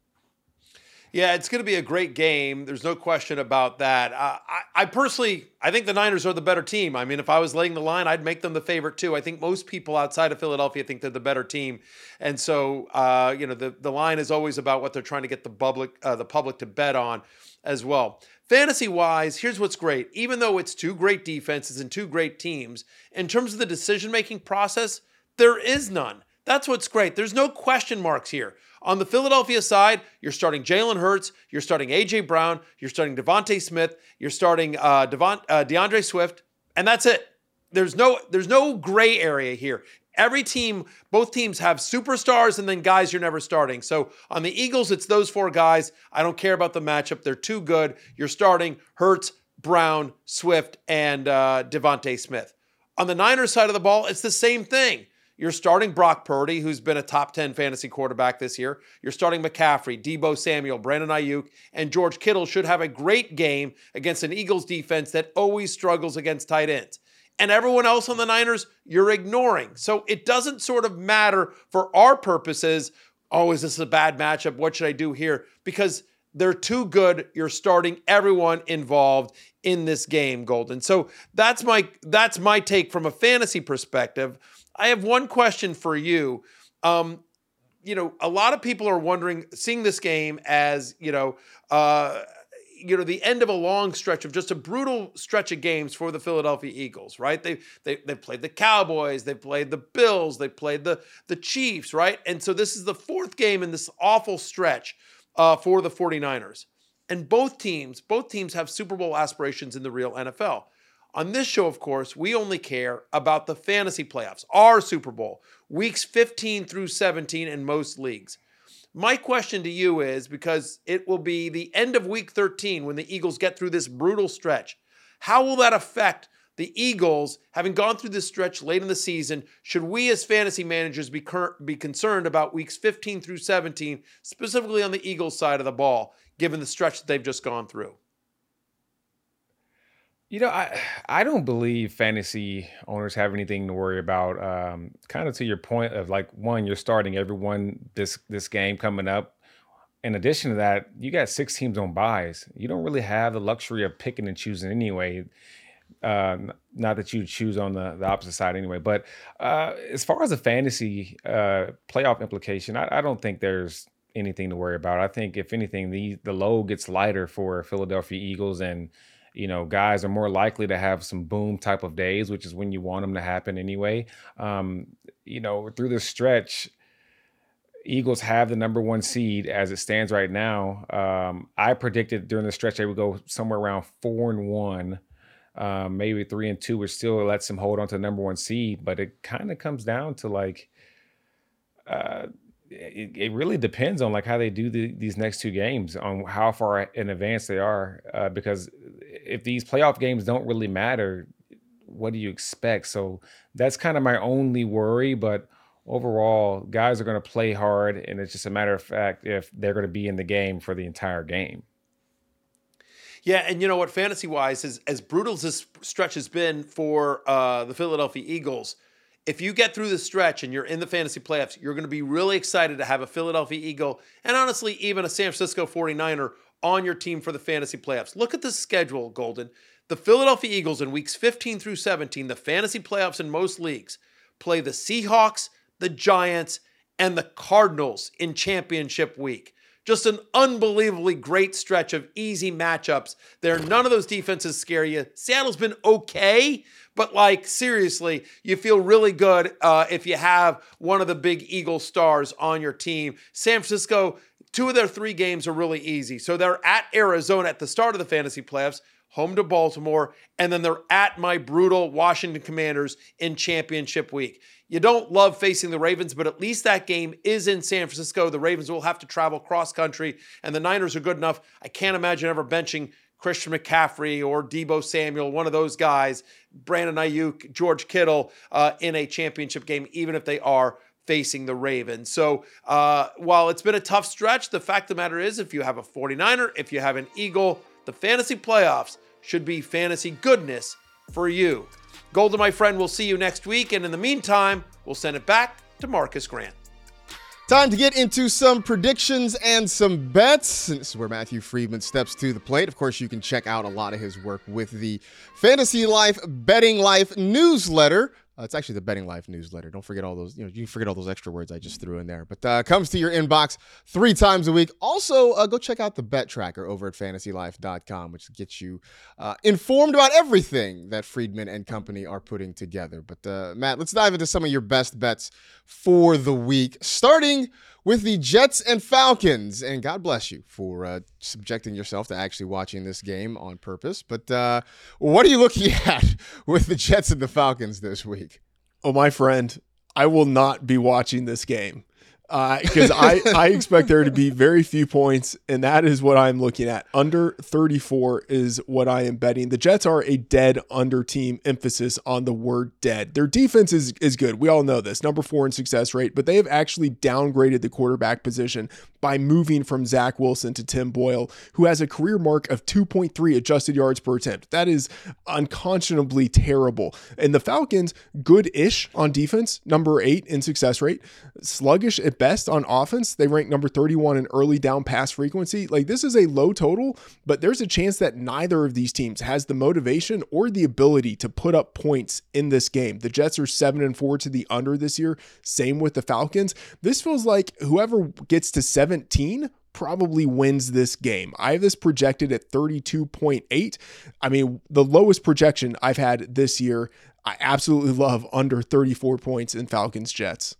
Yeah, it's going to be a great game. There's no question about that. Uh, I, I, personally, I think the Niners are the better team. I mean, if I was laying the line, I'd make them the favorite too. I think most people outside of Philadelphia think they're the better team, and so uh, you know the the line is always about what they're trying to get the public uh, the public to bet on as well. Fantasy wise, here's what's great. Even though it's two great defenses and two great teams, in terms of the decision making process, there is none. That's what's great. There's no question marks here. On the Philadelphia side, you're starting Jalen Hurts, you're starting AJ Brown, you're starting DeVonta Smith, you're starting uh, uh, D'Andre Swift, and that's it. There's no there's no gray area here. Every team, both teams have superstars and then guys you're never starting. So on the Eagles, it's those four guys. I don't care about the matchup; they're too good. You're starting Hurts, Brown, Swift, and uh, DeVonta Smith. On the Niners side of the ball, it's the same thing. You're starting Brock Purdy, who's been a top 10 fantasy quarterback this year. You're starting McCaffrey, Deebo Samuel, Brandon Aiyuk, and George Kittle should have a great game against an Eagles defense that always struggles against tight ends. And everyone else on the Niners, you're ignoring. So it doesn't sort of matter for our purposes. Oh, is this a bad matchup? What should I do here? Because they're too good. You're starting everyone involved in this game, Golden. So that's my that's my take from a fantasy perspective. I have one question for you. Um, you know, a lot of people are wondering, seeing this game as, you know, uh, you know, the end of a long stretch of just a brutal stretch of games for the Philadelphia Eagles, right? They they they played the Cowboys, they played the Bills, they played the the Chiefs, right? And so this is the fourth game in this awful stretch uh, for the 49ers. And both teams, both teams have Super Bowl aspirations in the real NFL. On this show, of course, we only care about the fantasy playoffs, our Super Bowl, weeks 15 through 17 in most leagues. My question to you is because it will be the end of week 13 when the Eagles get through this brutal stretch. How will that affect the Eagles having gone through this stretch late in the season? Should we as fantasy managers be, cur- be concerned about weeks 15 through 17, specifically on the Eagles side of the ball, given the stretch that they've just gone through? You know, I I don't believe fantasy owners have anything to worry about. Um, kind of to your point of like one, you're starting everyone this this game coming up. In addition to that, you got six teams on buys. You don't really have the luxury of picking and choosing anyway. Uh, not that you choose on the, the opposite side anyway. But uh, as far as the fantasy uh, playoff implication, I, I don't think there's anything to worry about. I think if anything, the the load gets lighter for Philadelphia Eagles and you know, guys are more likely to have some boom type of days, which is when you want them to happen anyway. Um, you know, through the stretch, Eagles have the number one seed as it stands right now. Um, I predicted during the stretch they would go somewhere around four and one, um, maybe three and two, which still lets them hold on to the number one seed. But it kind of comes down to like, uh, it, it, really depends on like how they do the, these next two games on how far in advance they are uh, because if these playoff games don't really matter what do you expect? So that's kind of my only worry but overall guys are going to play hard and it's just a matter of fact if they're going to be in the game for the entire game. Yeah, and you know what, fantasy wise, as as brutal as this stretch has been for uh, the Philadelphia Eagles, if you get through the stretch and you're in the fantasy playoffs, you're going to be really excited to have a Philadelphia Eagle and honestly, even a San Francisco 49er on your team for the fantasy playoffs. Look at the schedule, Golden. The Philadelphia Eagles in weeks 15 through 17, the fantasy playoffs in most leagues, play the Seahawks, the Giants, and the Cardinals in championship week. Just an unbelievably great stretch of easy matchups there. None of those defenses scare you. Seattle's been okay, but like seriously, you feel really good uh, if you have one of the big Eagle stars on your team. San Francisco, two of their three games are really easy. So they're at Arizona at the start of the fantasy playoffs home to Baltimore, and then they're at my brutal Washington Commanders in championship week. You don't love facing the Ravens, but at least that game is in San Francisco. The Ravens will have to travel cross country, and the Niners are good enough. I can't imagine ever benching Christian McCaffrey or Deebo Samuel, one of those guys, Brandon Aiyuk, George Kittle uh, in a championship game, even if they are facing the Ravens. So uh, while it's been a tough stretch, the fact of the matter is if you have a 49er, if you have an Eagle, the fantasy playoffs should be fantasy goodness for you. Golden, my friend, we'll see you next week. And in the meantime, we'll send it back to Marcas Grant. Time to get into some predictions and some bets. And this is where Matthew Freedman steps to the plate. Of course, you can check out a lot of his work with the Fantasy Life Betting Life newsletter. Uh, it's actually the Betting Life newsletter. Don't forget all those, you know, you forget all those extra words I just threw in there. But uh, comes to your inbox three times a week. Also, uh, go check out the Bet Tracker over at fantasylife.com, which gets you uh, informed about everything that Freedman and company are putting together. But uh, Matt, let's dive into some of your best bets for the week, starting with the Jets and Falcons. And God bless you for uh, subjecting yourself to actually watching this game on purpose. But uh, what are you looking at with the Jets and the Falcons this week? Oh, my friend, I will not be watching this game because uh, I, I expect there to be very few points, and that is what I'm looking at. Under 34 is what I am betting. The Jets are a dead under team, emphasis on the word dead. Their defense is, is good. We all know this, number four in success rate, but they have actually downgraded the quarterback position by moving from Zach Wilson to Tim Boyle, who has a career mark of 2.3 adjusted yards per attempt. That is unconscionably terrible. And the Falcons, good ish on defense, number eight in success rate, sluggish at at best on offense. They rank number 31 in early down pass frequency. Like this is a low total, but there's a chance that neither of these teams has the motivation or the ability to put up points in this game. The Jets are 7 and 4 to the under this year. Same with the Falcons. This feels like whoever gets to 17 probably wins this game. I have this projected at 32.8. I mean, the lowest projection I've had this year. I absolutely love under 34 points in Falcons Jets.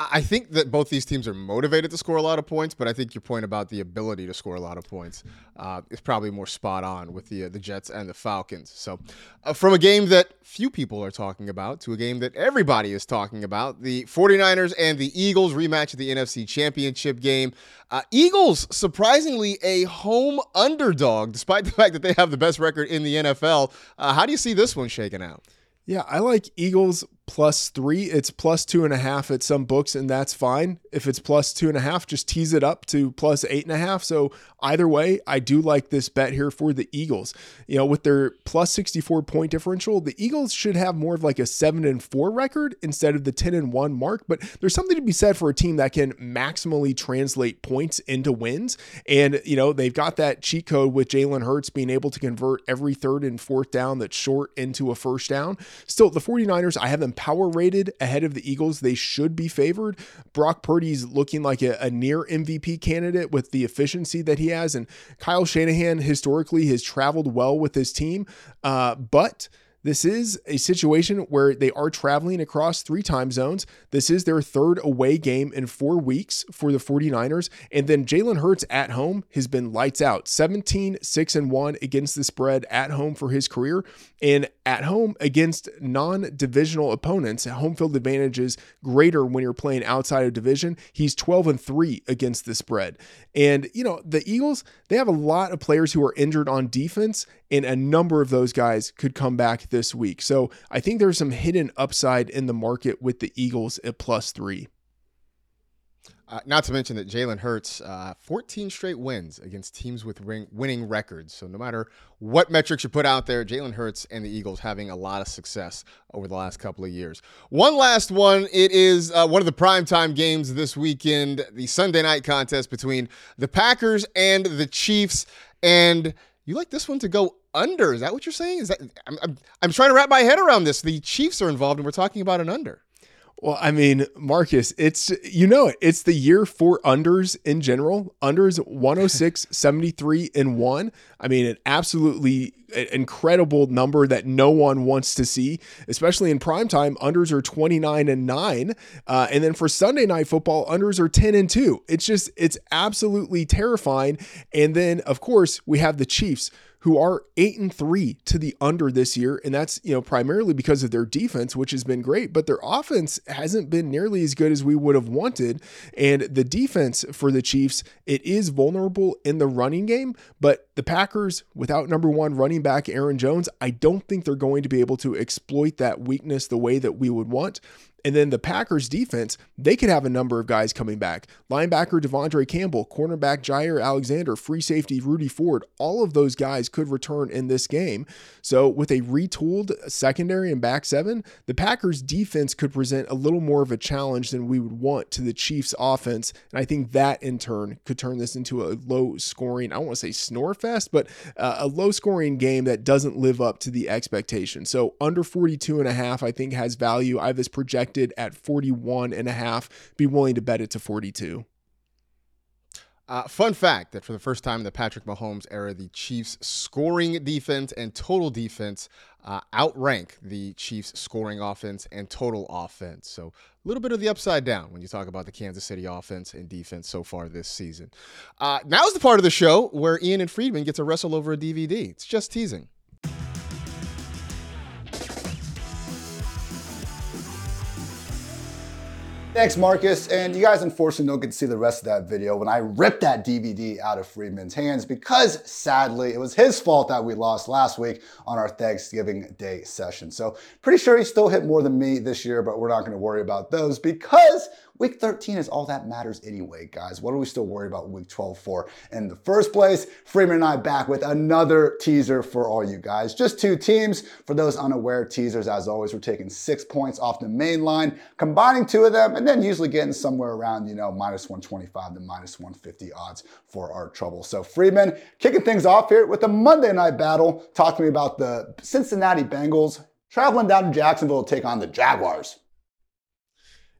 I think that both these teams are motivated to score a lot of points, but I think your point about the ability to score a lot of points uh, is probably more spot on with the uh, the Jets and the Falcons. So, uh, from a game that few people are talking about to a game that everybody is talking about, the 49ers and the Eagles rematch of the NFC Championship game. Uh, Eagles, surprisingly, a home underdog, despite the fact that they have the best record in the NFL. Uh, how do you see this one shaking out? Yeah, I like Eagles plus three. It's plus two and a half at some books, and that's fine. If it's plus two and a half, just tease it up to plus eight and a half. So either way, I do like this bet here for the Eagles. You know, with their plus 64 point differential, the Eagles should have more of like a seven and four record instead of the 10 and one mark. But there's something to be said for a team that can maximally translate points into wins. And, you know, they've got that cheat code with Jalen Hurts being able to convert every third and fourth down that's short into a first down. Still, the 49ers, I have them power rated ahead of the Eagles. They should be favored. Brock Purdy's looking like a, a near MVP candidate with the efficiency that he has. And Kyle Shanahan historically has traveled well with his team. Uh, but this is a situation where they are traveling across three time zones. This is their third away game in four weeks for the 49ers. And then Jalen Hurts at home has been lights out 17, 6 and 1 against the spread at home for his career. And at home against non divisional opponents, home field advantage is greater when you're playing outside of division. He's 12 and 3 against the spread. And, you know, the Eagles, they have a lot of players who are injured on defense, and a number of those guys could come back this week. So I think there's some hidden upside in the market with the Eagles at plus three. Uh, not to mention that Jalen Hurts, uh, 14 straight wins against teams with ring, winning records. So no matter what metrics you put out there, Jalen Hurts and the Eagles having a lot of success over the last couple of years. One last one. It is uh, one of the primetime games this weekend, the Sunday night contest between the Packers and the Chiefs. And you like this one to go under. Is that what you're saying? Is that I'm, I'm, I'm trying to wrap my head around this. The Chiefs are involved and we're talking about an under. Well, I mean, Marcas, it's you know it. It's the year for unders in general. Unders 106, 73 and 1. I mean, an absolutely incredible number that no one wants to see, especially in prime time. Unders are 29 and 9. Uh, and then for Sunday night football, unders are 10 and 2. It's just it's absolutely terrifying. And then of course, we have the Chiefs who are eight and three to the under this year. And that's, you know, primarily because of their defense, which has been great, but their offense hasn't been nearly as good as we would have wanted. And the defense for the Chiefs, it is vulnerable in the running game, but the Packers, without number one running back Aaron Jones, I don't think they're going to be able to exploit that weakness the way that we would want. And then the Packers defense, they could have a number of guys coming back. Linebacker De'Vondre Campbell, cornerback Jaire Alexander, free safety Rudy Ford, all of those guys could return in this game. So with a retooled secondary and back seven, the Packers defense could present a little more of a challenge than we would want to the Chiefs offense. And I think that in turn could turn this into a low scoring, I don't want to say snore fest, but uh, a low scoring game that doesn't live up to the expectation. So under 42 and a half, I think has value. I have this projected projected at 41 and a half. Be willing to bet it to 42. Uh, fun fact that for the first time in the Patrick Mahomes era, the Chiefs' scoring defense and total defense uh, outrank the Chiefs' scoring offense and total offense. So a little bit of the upside down when you talk about the Kansas City offense and defense so far this season. Uh, now's the part of the show where Ian and Freedman get to wrestle over a DVD. It's just teasing. Thanks, Marcas. And you guys unfortunately don't get to see the rest of that video when I ripped that DVD out of Freedman's hands because sadly it was his fault that we lost last week on our Thanksgiving Day session. So pretty sure he still hit more than me this year, but we're not going to worry about those because Week 13 is all that matters anyway, guys. What are we still worried about week 12 for? In the first place, Freedman and I back with another teaser for all you guys. Just two teams. For those unaware, teasers, as always, we're taking six points off the main line, combining two of them, and then usually getting somewhere around, you know, minus 125 to minus 150 odds for our trouble. So Freedman kicking things off here with the Monday night battle. Talk to me about the Cincinnati Bengals traveling down to Jacksonville to take on the Jaguars.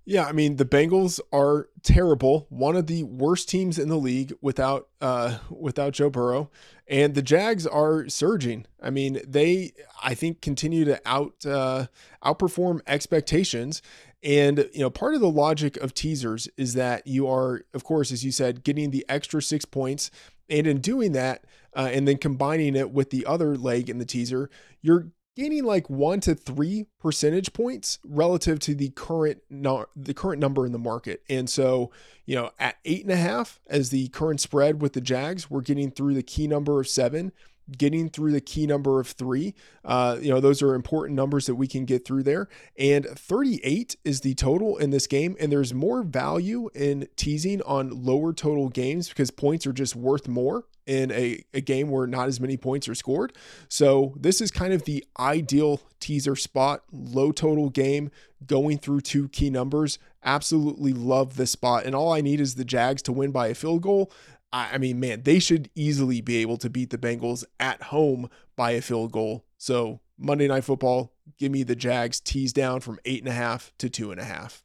Yeah, I mean the Bengals are terrible, one of the worst teams in the league without uh without Joe Burrow, and the Jags are surging. I mean, they I think continue to out uh outperform expectations. And you know, part of the logic of teasers is that you are of course as you said getting the extra 6 points and in doing that uh, and then combining it with the other leg in the teaser, you're gaining like one to three percentage points relative to the current no, the current number in the market. And so, you know, at eight and a half as the current spread with the Jags, we're getting through the key number of seven getting through the key number of three. Uh, you know, those are important numbers that we can get through there. And 38 is the total in this game. And there's more value in teasing on lower total games because points are just worth more in a, a game where not as many points are scored. So this is kind of the ideal teaser spot, low total game, going through two key numbers. Absolutely love this spot. And all I need is the Jags to win by a field goal. I mean, man, they should easily be able to beat the Bengals at home by a field goal. So Monday Night Football, give me the Jags tease down from eight and a half to two and a half.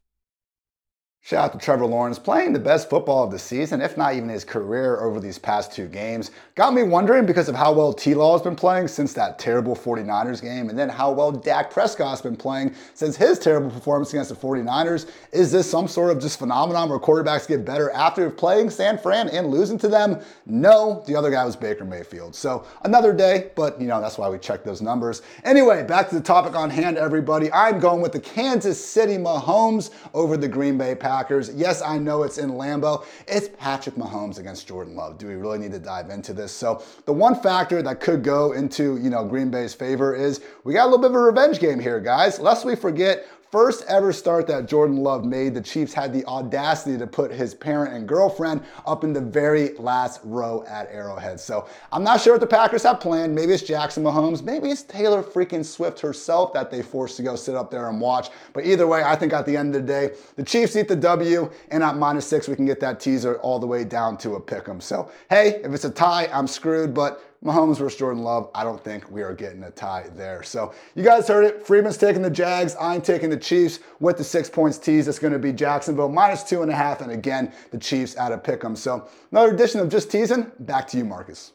Shout out to Trevor Lawrence playing the best football of the season, if not even his career over these past two games. Got me wondering because of how well T Law has been playing since that terrible 49ers game, and then how well Dak Prescott's been playing since his terrible performance against the 49ers. Is this some sort of just phenomenon where quarterbacks get better after playing San Fran and losing to them? No, the other guy was Baker Mayfield. So another day, but you know, that's why we check those numbers. Anyway, back to the topic on hand, everybody. I'm going with the Kansas City Mahomes over the Green Bay Packers. Packers. Yes, I know it's in Lambeau. It's Patrick Mahomes against Jordan Love. Do we really need to dive into this? So the one factor that could go into, you know, Green Bay's favor is we got a little bit of a revenge game here, guys. Lest we forget, first ever start that Jordan Love made, the Chiefs had the audacity to put his parent and girlfriend up in the very last row at Arrowhead. So I'm not sure what the Packers have planned. Maybe it's Jackson Mahomes. Maybe it's Taylor freaking Swift herself that they forced to go sit up there and watch. But either way, I think at the end of the day, the Chiefs eat the W, and at minus six, we can get that teaser all the way down to a pick 'em. So hey, if it's a tie, I'm screwed. But Mahomes versus Jordan Love, I don't think we are getting a tie there. So you guys heard it. Freedman's taking the Jags. I'm taking the Chiefs with the six points tease. It's going to be Jacksonville minus two and a half. And again, the Chiefs out of pick them. So another edition of Just Teasing. Back to you, Marcas.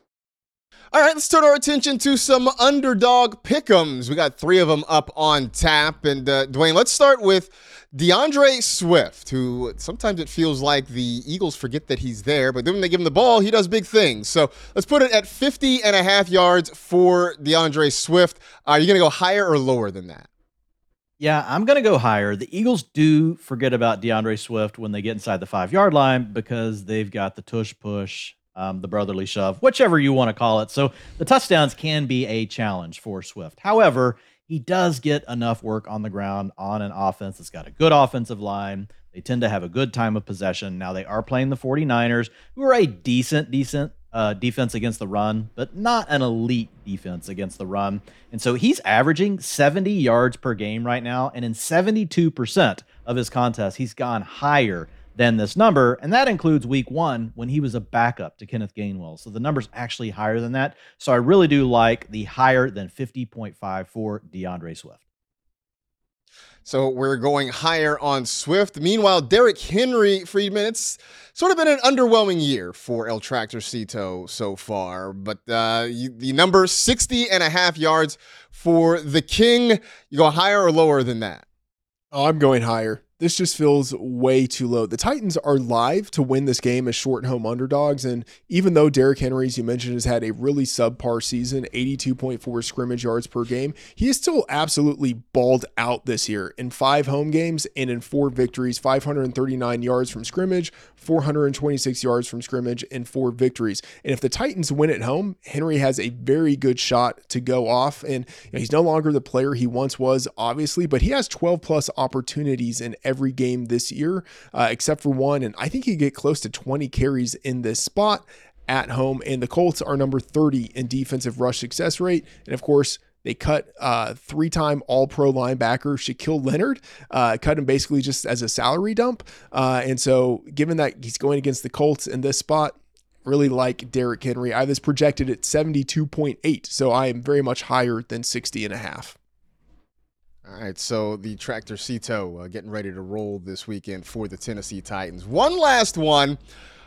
All right, let's turn our attention to some underdog pickums. We got three of them up on tap. And uh, Dwain, let's start with D'Andre Swift, who sometimes it feels like the Eagles forget that he's there, but then when they give him the ball, he does big things. So let's put it at 50 and a half yards for D'Andre Swift. Are you going to go higher or lower than that? Yeah, I'm going to go higher. The Eagles do forget about D'Andre Swift when they get inside the five yard line because they've got the tush push um, the brotherly shove, whichever you want to call it. So the touchdowns can be a challenge for Swift. However, he does get enough work on the ground on an offense that's got a good offensive line. They tend to have a good time of possession. Now they are playing the 49ers, who are a decent, decent uh, defense against the run, but not an elite defense against the run. And so he's averaging 70 yards per game right now. And in 72% of his contests, he's gone higher than this number. And that includes week one when he was a backup to Kenneth Gainwell. So the number's actually higher than that. So I really do like the higher than 50.5 for D'Andre Swift. So we're going higher on Swift. Meanwhile, Derrick Henry, Freedman, it's sort of been an underwhelming year for El Tractorcito so far. But uh, you, the number 60 and a half yards for the King, you go higher or lower than that? Oh, I'm going higher this just feels way too low. The Titans are live to win this game as short home underdogs. And even though Derrick Henry, as you mentioned, has had a really subpar season, 82.4 scrimmage yards per game, he is still absolutely balled out this year in five home games and in four victories, 539 yards from scrimmage, 426 yards from scrimmage, and four victories. And if the Titans win at home, Henry has a very good shot to go off. And you know, he's no longer the player he once was, obviously, but he has 12 plus opportunities in every game this year, uh, except for one. And I think he get close to 20 carries in this spot at home. And the Colts are number 30 in defensive rush success rate. And of course, they cut uh, three time All Pro linebacker Shaquille Leonard, uh, cut him basically just as a salary dump. Uh, and so, given that he's going against the Colts in this spot, really like Derrick Henry. I was projected at 72.8, so I am very much higher than 60 and a half. All right, so the Tractorcito uh, getting ready to roll this weekend for the Tennessee Titans. One last one.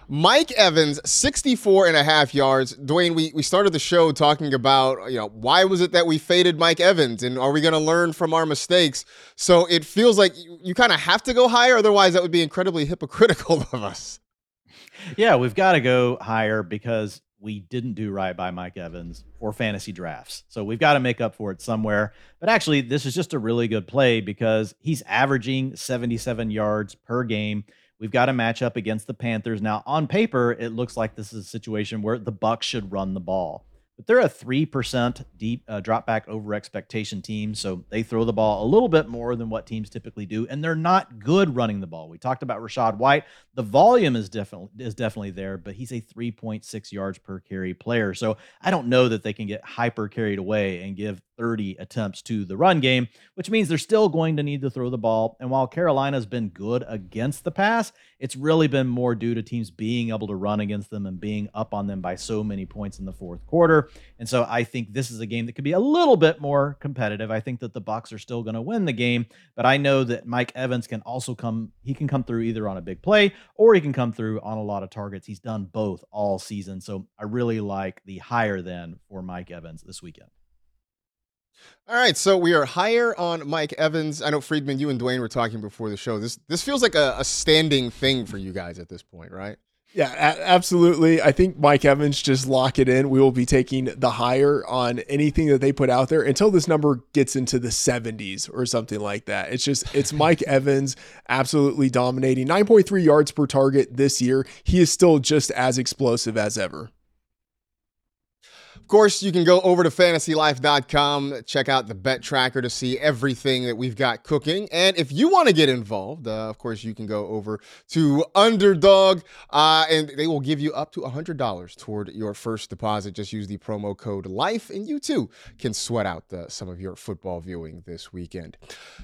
Mike Evans, 64 and a half yards. Dwain, we, we started the show talking about, you know, why was it that we faded Mike Evans and are we going to learn from our mistakes? So it feels like you, you kind of have to go higher. Otherwise, that would be incredibly hypocritical of us. Yeah, we've got to go higher because we didn't do right by Mike Evans for fantasy drafts. So we've got to make up for it somewhere. But actually, this is just a really good play because he's averaging 77 yards per game. We've got a matchup against the Panthers. Now, on paper, it looks like this is a situation where the Bucs should run the ball. But they're a 3% deep uh, drop back over expectation team. So they throw the ball a little bit more than what teams typically do. And they're not good running the ball. We talked about Rachaad White. The volume is definitely is definitely there, but he's a 3.6 yards per carry player. So I don't know that they can get hyper carried away and give 30 attempts to the run game, which means they're still going to need to throw the ball. And while Carolina's been good against the pass, it's really been more due to teams being able to run against them and being up on them by so many points in the fourth quarter. And so I think this is a game that could be a little bit more competitive. I think that the Bucs are still going to win the game, but I know that Mike Evans can also come he can come through either on a big play or he can come through on a lot of targets. He's done both all season. So I really like the higher than for Mike Evans this weekend. All right, so we are higher on Mike Evans. I know Freedman, you and Dwain were talking before the show. This this feels like a, a standing thing for you guys at this point, right? Yeah, a- absolutely. I think Mike Evans just lock it in. We will be taking the higher on anything that they put out there until this number gets into the 70s or something like that. It's just it's Mike Evans absolutely dominating. 9.3 yards per target this year. He is still just as explosive as ever. Course, you can go over to fantasylife.com, check out the bet tracker to see everything that we've got cooking. And if you want to get involved, uh, of course, you can go over to Underdog uh, and they will give you up to $100 toward your first deposit. Just use the promo code LIFE, and you too can sweat out uh, some of your football viewing this weekend.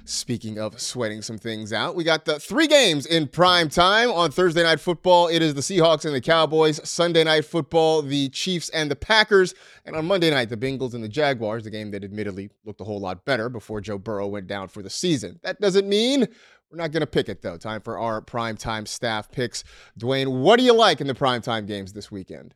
Speaking of sweating some things out, we got the three games in prime time on Thursday Night Football. It is the Seahawks and the Cowboys. Sunday Night Football, the Chiefs and the Packers. And on Monday night, the Bengals and the Jaguars, the game that admittedly looked a whole lot better before Joe Burrow went down for the season. That doesn't mean we're not going to pick it, though. Time for our primetime staff picks. Dwain, what do you like in the primetime games this weekend?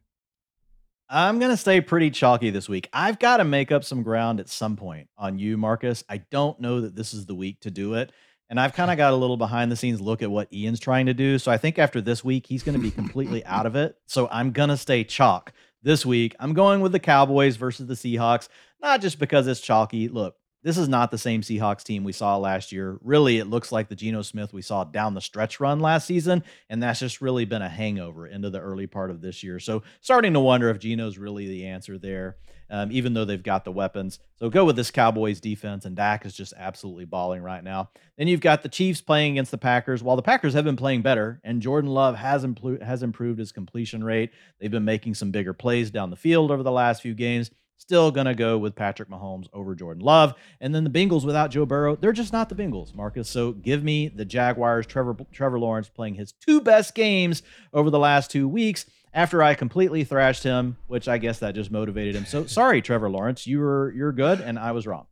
I'm going to stay pretty chalky this week. I've got to make up some ground at some point on you, Marcas. I don't know that this is the week to do it. And I've kind of got a little behind the scenes look at what Ian's trying to do. So I think after this week, he's going to be completely out of it. So I'm going to stay chalk this week. I'm going with the Cowboys versus the Seahawks, not just because it's chalky. Look, this is not the same Seahawks team we saw last year. Really, it looks like the Geno Smith we saw down the stretch run last season, and that's just really been a hangover into the early part of this year. So, starting to wonder if Geno's really the answer there, um, even though they've got the weapons. So, go with this Cowboys defense, and Dak is just absolutely balling right now. Then you've got the Chiefs playing against the Packers. While the Packers have been playing better, and Jordan Love has improved has improved his completion rate, they've been making some bigger plays down the field over the last few games. Still going to go with Patrick Mahomes over Jordan Love. And then the Bengals without Joe Burrow, they're just not the Bengals, Marcas. So give me the Jaguars, Trevor, Trevor Lawrence playing his two best games over the last two weeks after I completely thrashed him, which I guess that just motivated him. So sorry, Trevor Lawrence, you were you're good and I was wrong.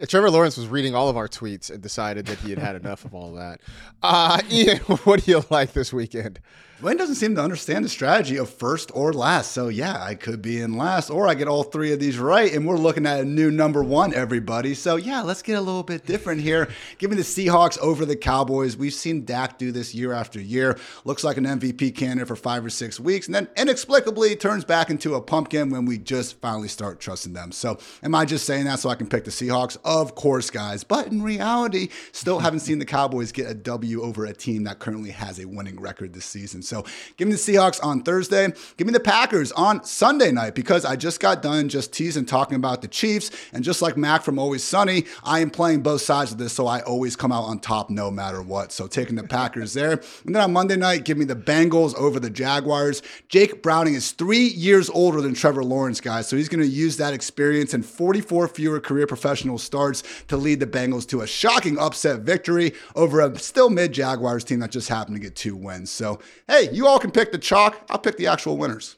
Yeah, Trevor Lawrence was reading all of our tweets and decided that he had had enough of all that. Uh, Ian, what do you like this weekend? Dwain doesn't seem to understand the strategy of first or last. So, yeah, I could be in last, or I get all three of these right, and we're looking at a new number one, everybody. So, yeah, let's get a little bit different here. Give me the Seahawks over the Cowboys. We've seen Dak do this year after year. Looks like an MVP candidate for five or six weeks, and then inexplicably turns back into a pumpkin when we just finally start trusting them. So, am I just saying that so I can pick the? Seahawks, of course, guys. But in reality, still haven't seen the Cowboys get a W over a team that currently has a winning record this season. So give me the Seahawks on Thursday. Give me the Packers on Sunday night because I just got done just teasing talking about the Chiefs. And just like Mac from Always Sunny, I am playing both sides of this, so I always come out on top no matter what. So taking the Packers there. And then on Monday night, give me the Bengals over the Jaguars. Jake Browning is three years older than Trevor Lawrence, guys. So he's going to use that experience and 44 fewer career professional starts to lead the Bengals to a shocking upset victory over a still mid Jaguars team that just happened to get two wins. So, hey, you all can pick the chalk. I'll pick the actual winners.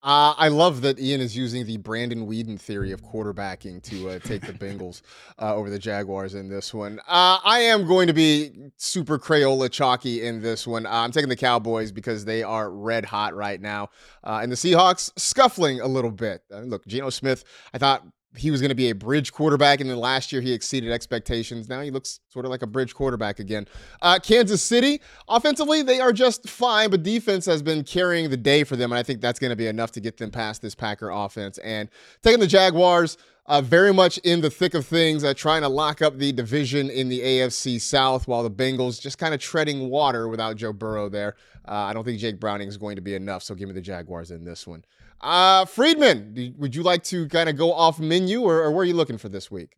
Uh, I love that Ian is using the Brandon Weeden theory of quarterbacking to uh, take the Bengals uh, over the Jaguars in this one. Uh, I am going to be super Crayola chalky in this one. Uh, I'm taking the Cowboys because they are red hot right now. Uh, and the Seahawks scuffling a little bit. look, Geno Smith, I thought he was going to be a bridge quarterback, and then last year he exceeded expectations. Now he looks sort of like a bridge quarterback again. Uh, Kansas City, offensively, they are just fine, but defense has been carrying the day for them, and I think that's going to be enough to get them past this Packer offense. And taking the Jaguars, uh, very much in the thick of things, uh, trying to lock up the division in the AFC South, while the Bengals just kind of treading water without Joe Burrow there. Uh, I don't think Jake Browning is going to be enough, so give me the Jaguars in this one. Uh, Freedman, would you like to kind of go off menu or, or where are you looking for this week?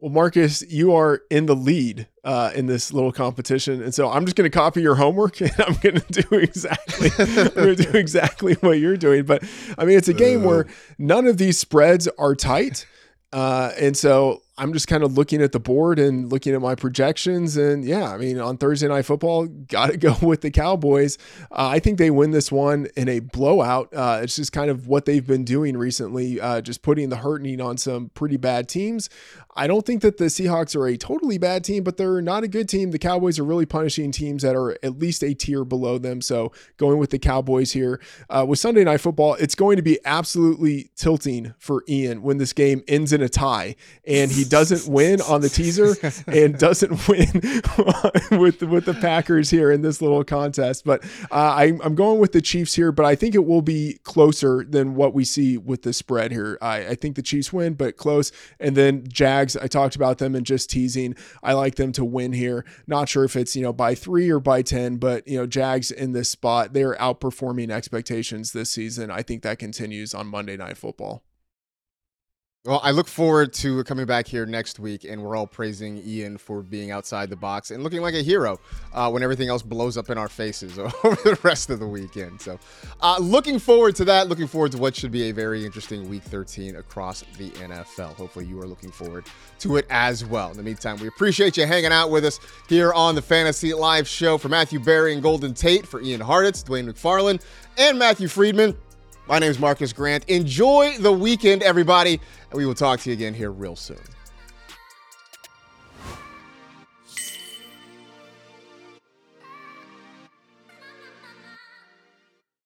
Well, Marcas, you are in the lead uh, in this little competition, and so I'm just going to copy your homework, and I'm going to do exactly, I'm going to do exactly what you're doing. But I mean, it's a game where none of these spreads are tight, uh, and so I'm just kind of looking at the board and looking at my projections. And yeah, I mean, on Thursday Night Football, got to go with the Cowboys. Uh, I think they win this one in a blowout. Uh, it's just kind of what they've been doing recently, uh, just putting the hurting on some pretty bad teams. I don't think that the Seahawks are a totally bad team, but they're not a good team. The Cowboys are really punishing teams that are at least a tier below them. So going with the Cowboys here. Uh, with Sunday Night Football, it's going to be absolutely tilting for Ian when this game ends in a tie and he doesn't win on the teaser and doesn't win with with the Packers here in this little contest. But uh, I, I'm going with the Chiefs here, but I think it will be closer than what we see with the spread here. I, I think the Chiefs win, but close. And then Jags, I talked about them and just teasing. I like them to win here. Not sure if it's you know by three or by ten, but you know Jags in this spot, they're outperforming expectations this season. I think that continues on Monday Night Football. Well, I look forward to coming back here next week, and we're all praising Ian for being outside the box and looking like a hero uh, when everything else blows up in our faces over the rest of the weekend. So, uh, looking forward to that. Looking forward to what should be a very interesting Week 13 across the NFL. Hopefully, you are looking forward to it as well. In the meantime, we appreciate you hanging out with us here on the Fantasy Life Show. For Matthew Berry and Golden Tate, for Ian Hartitz, Dwain McFarland, and Matthew Freedman. My name is Marcas Grant. Enjoy the weekend, everybody, and we will talk to you again here real soon.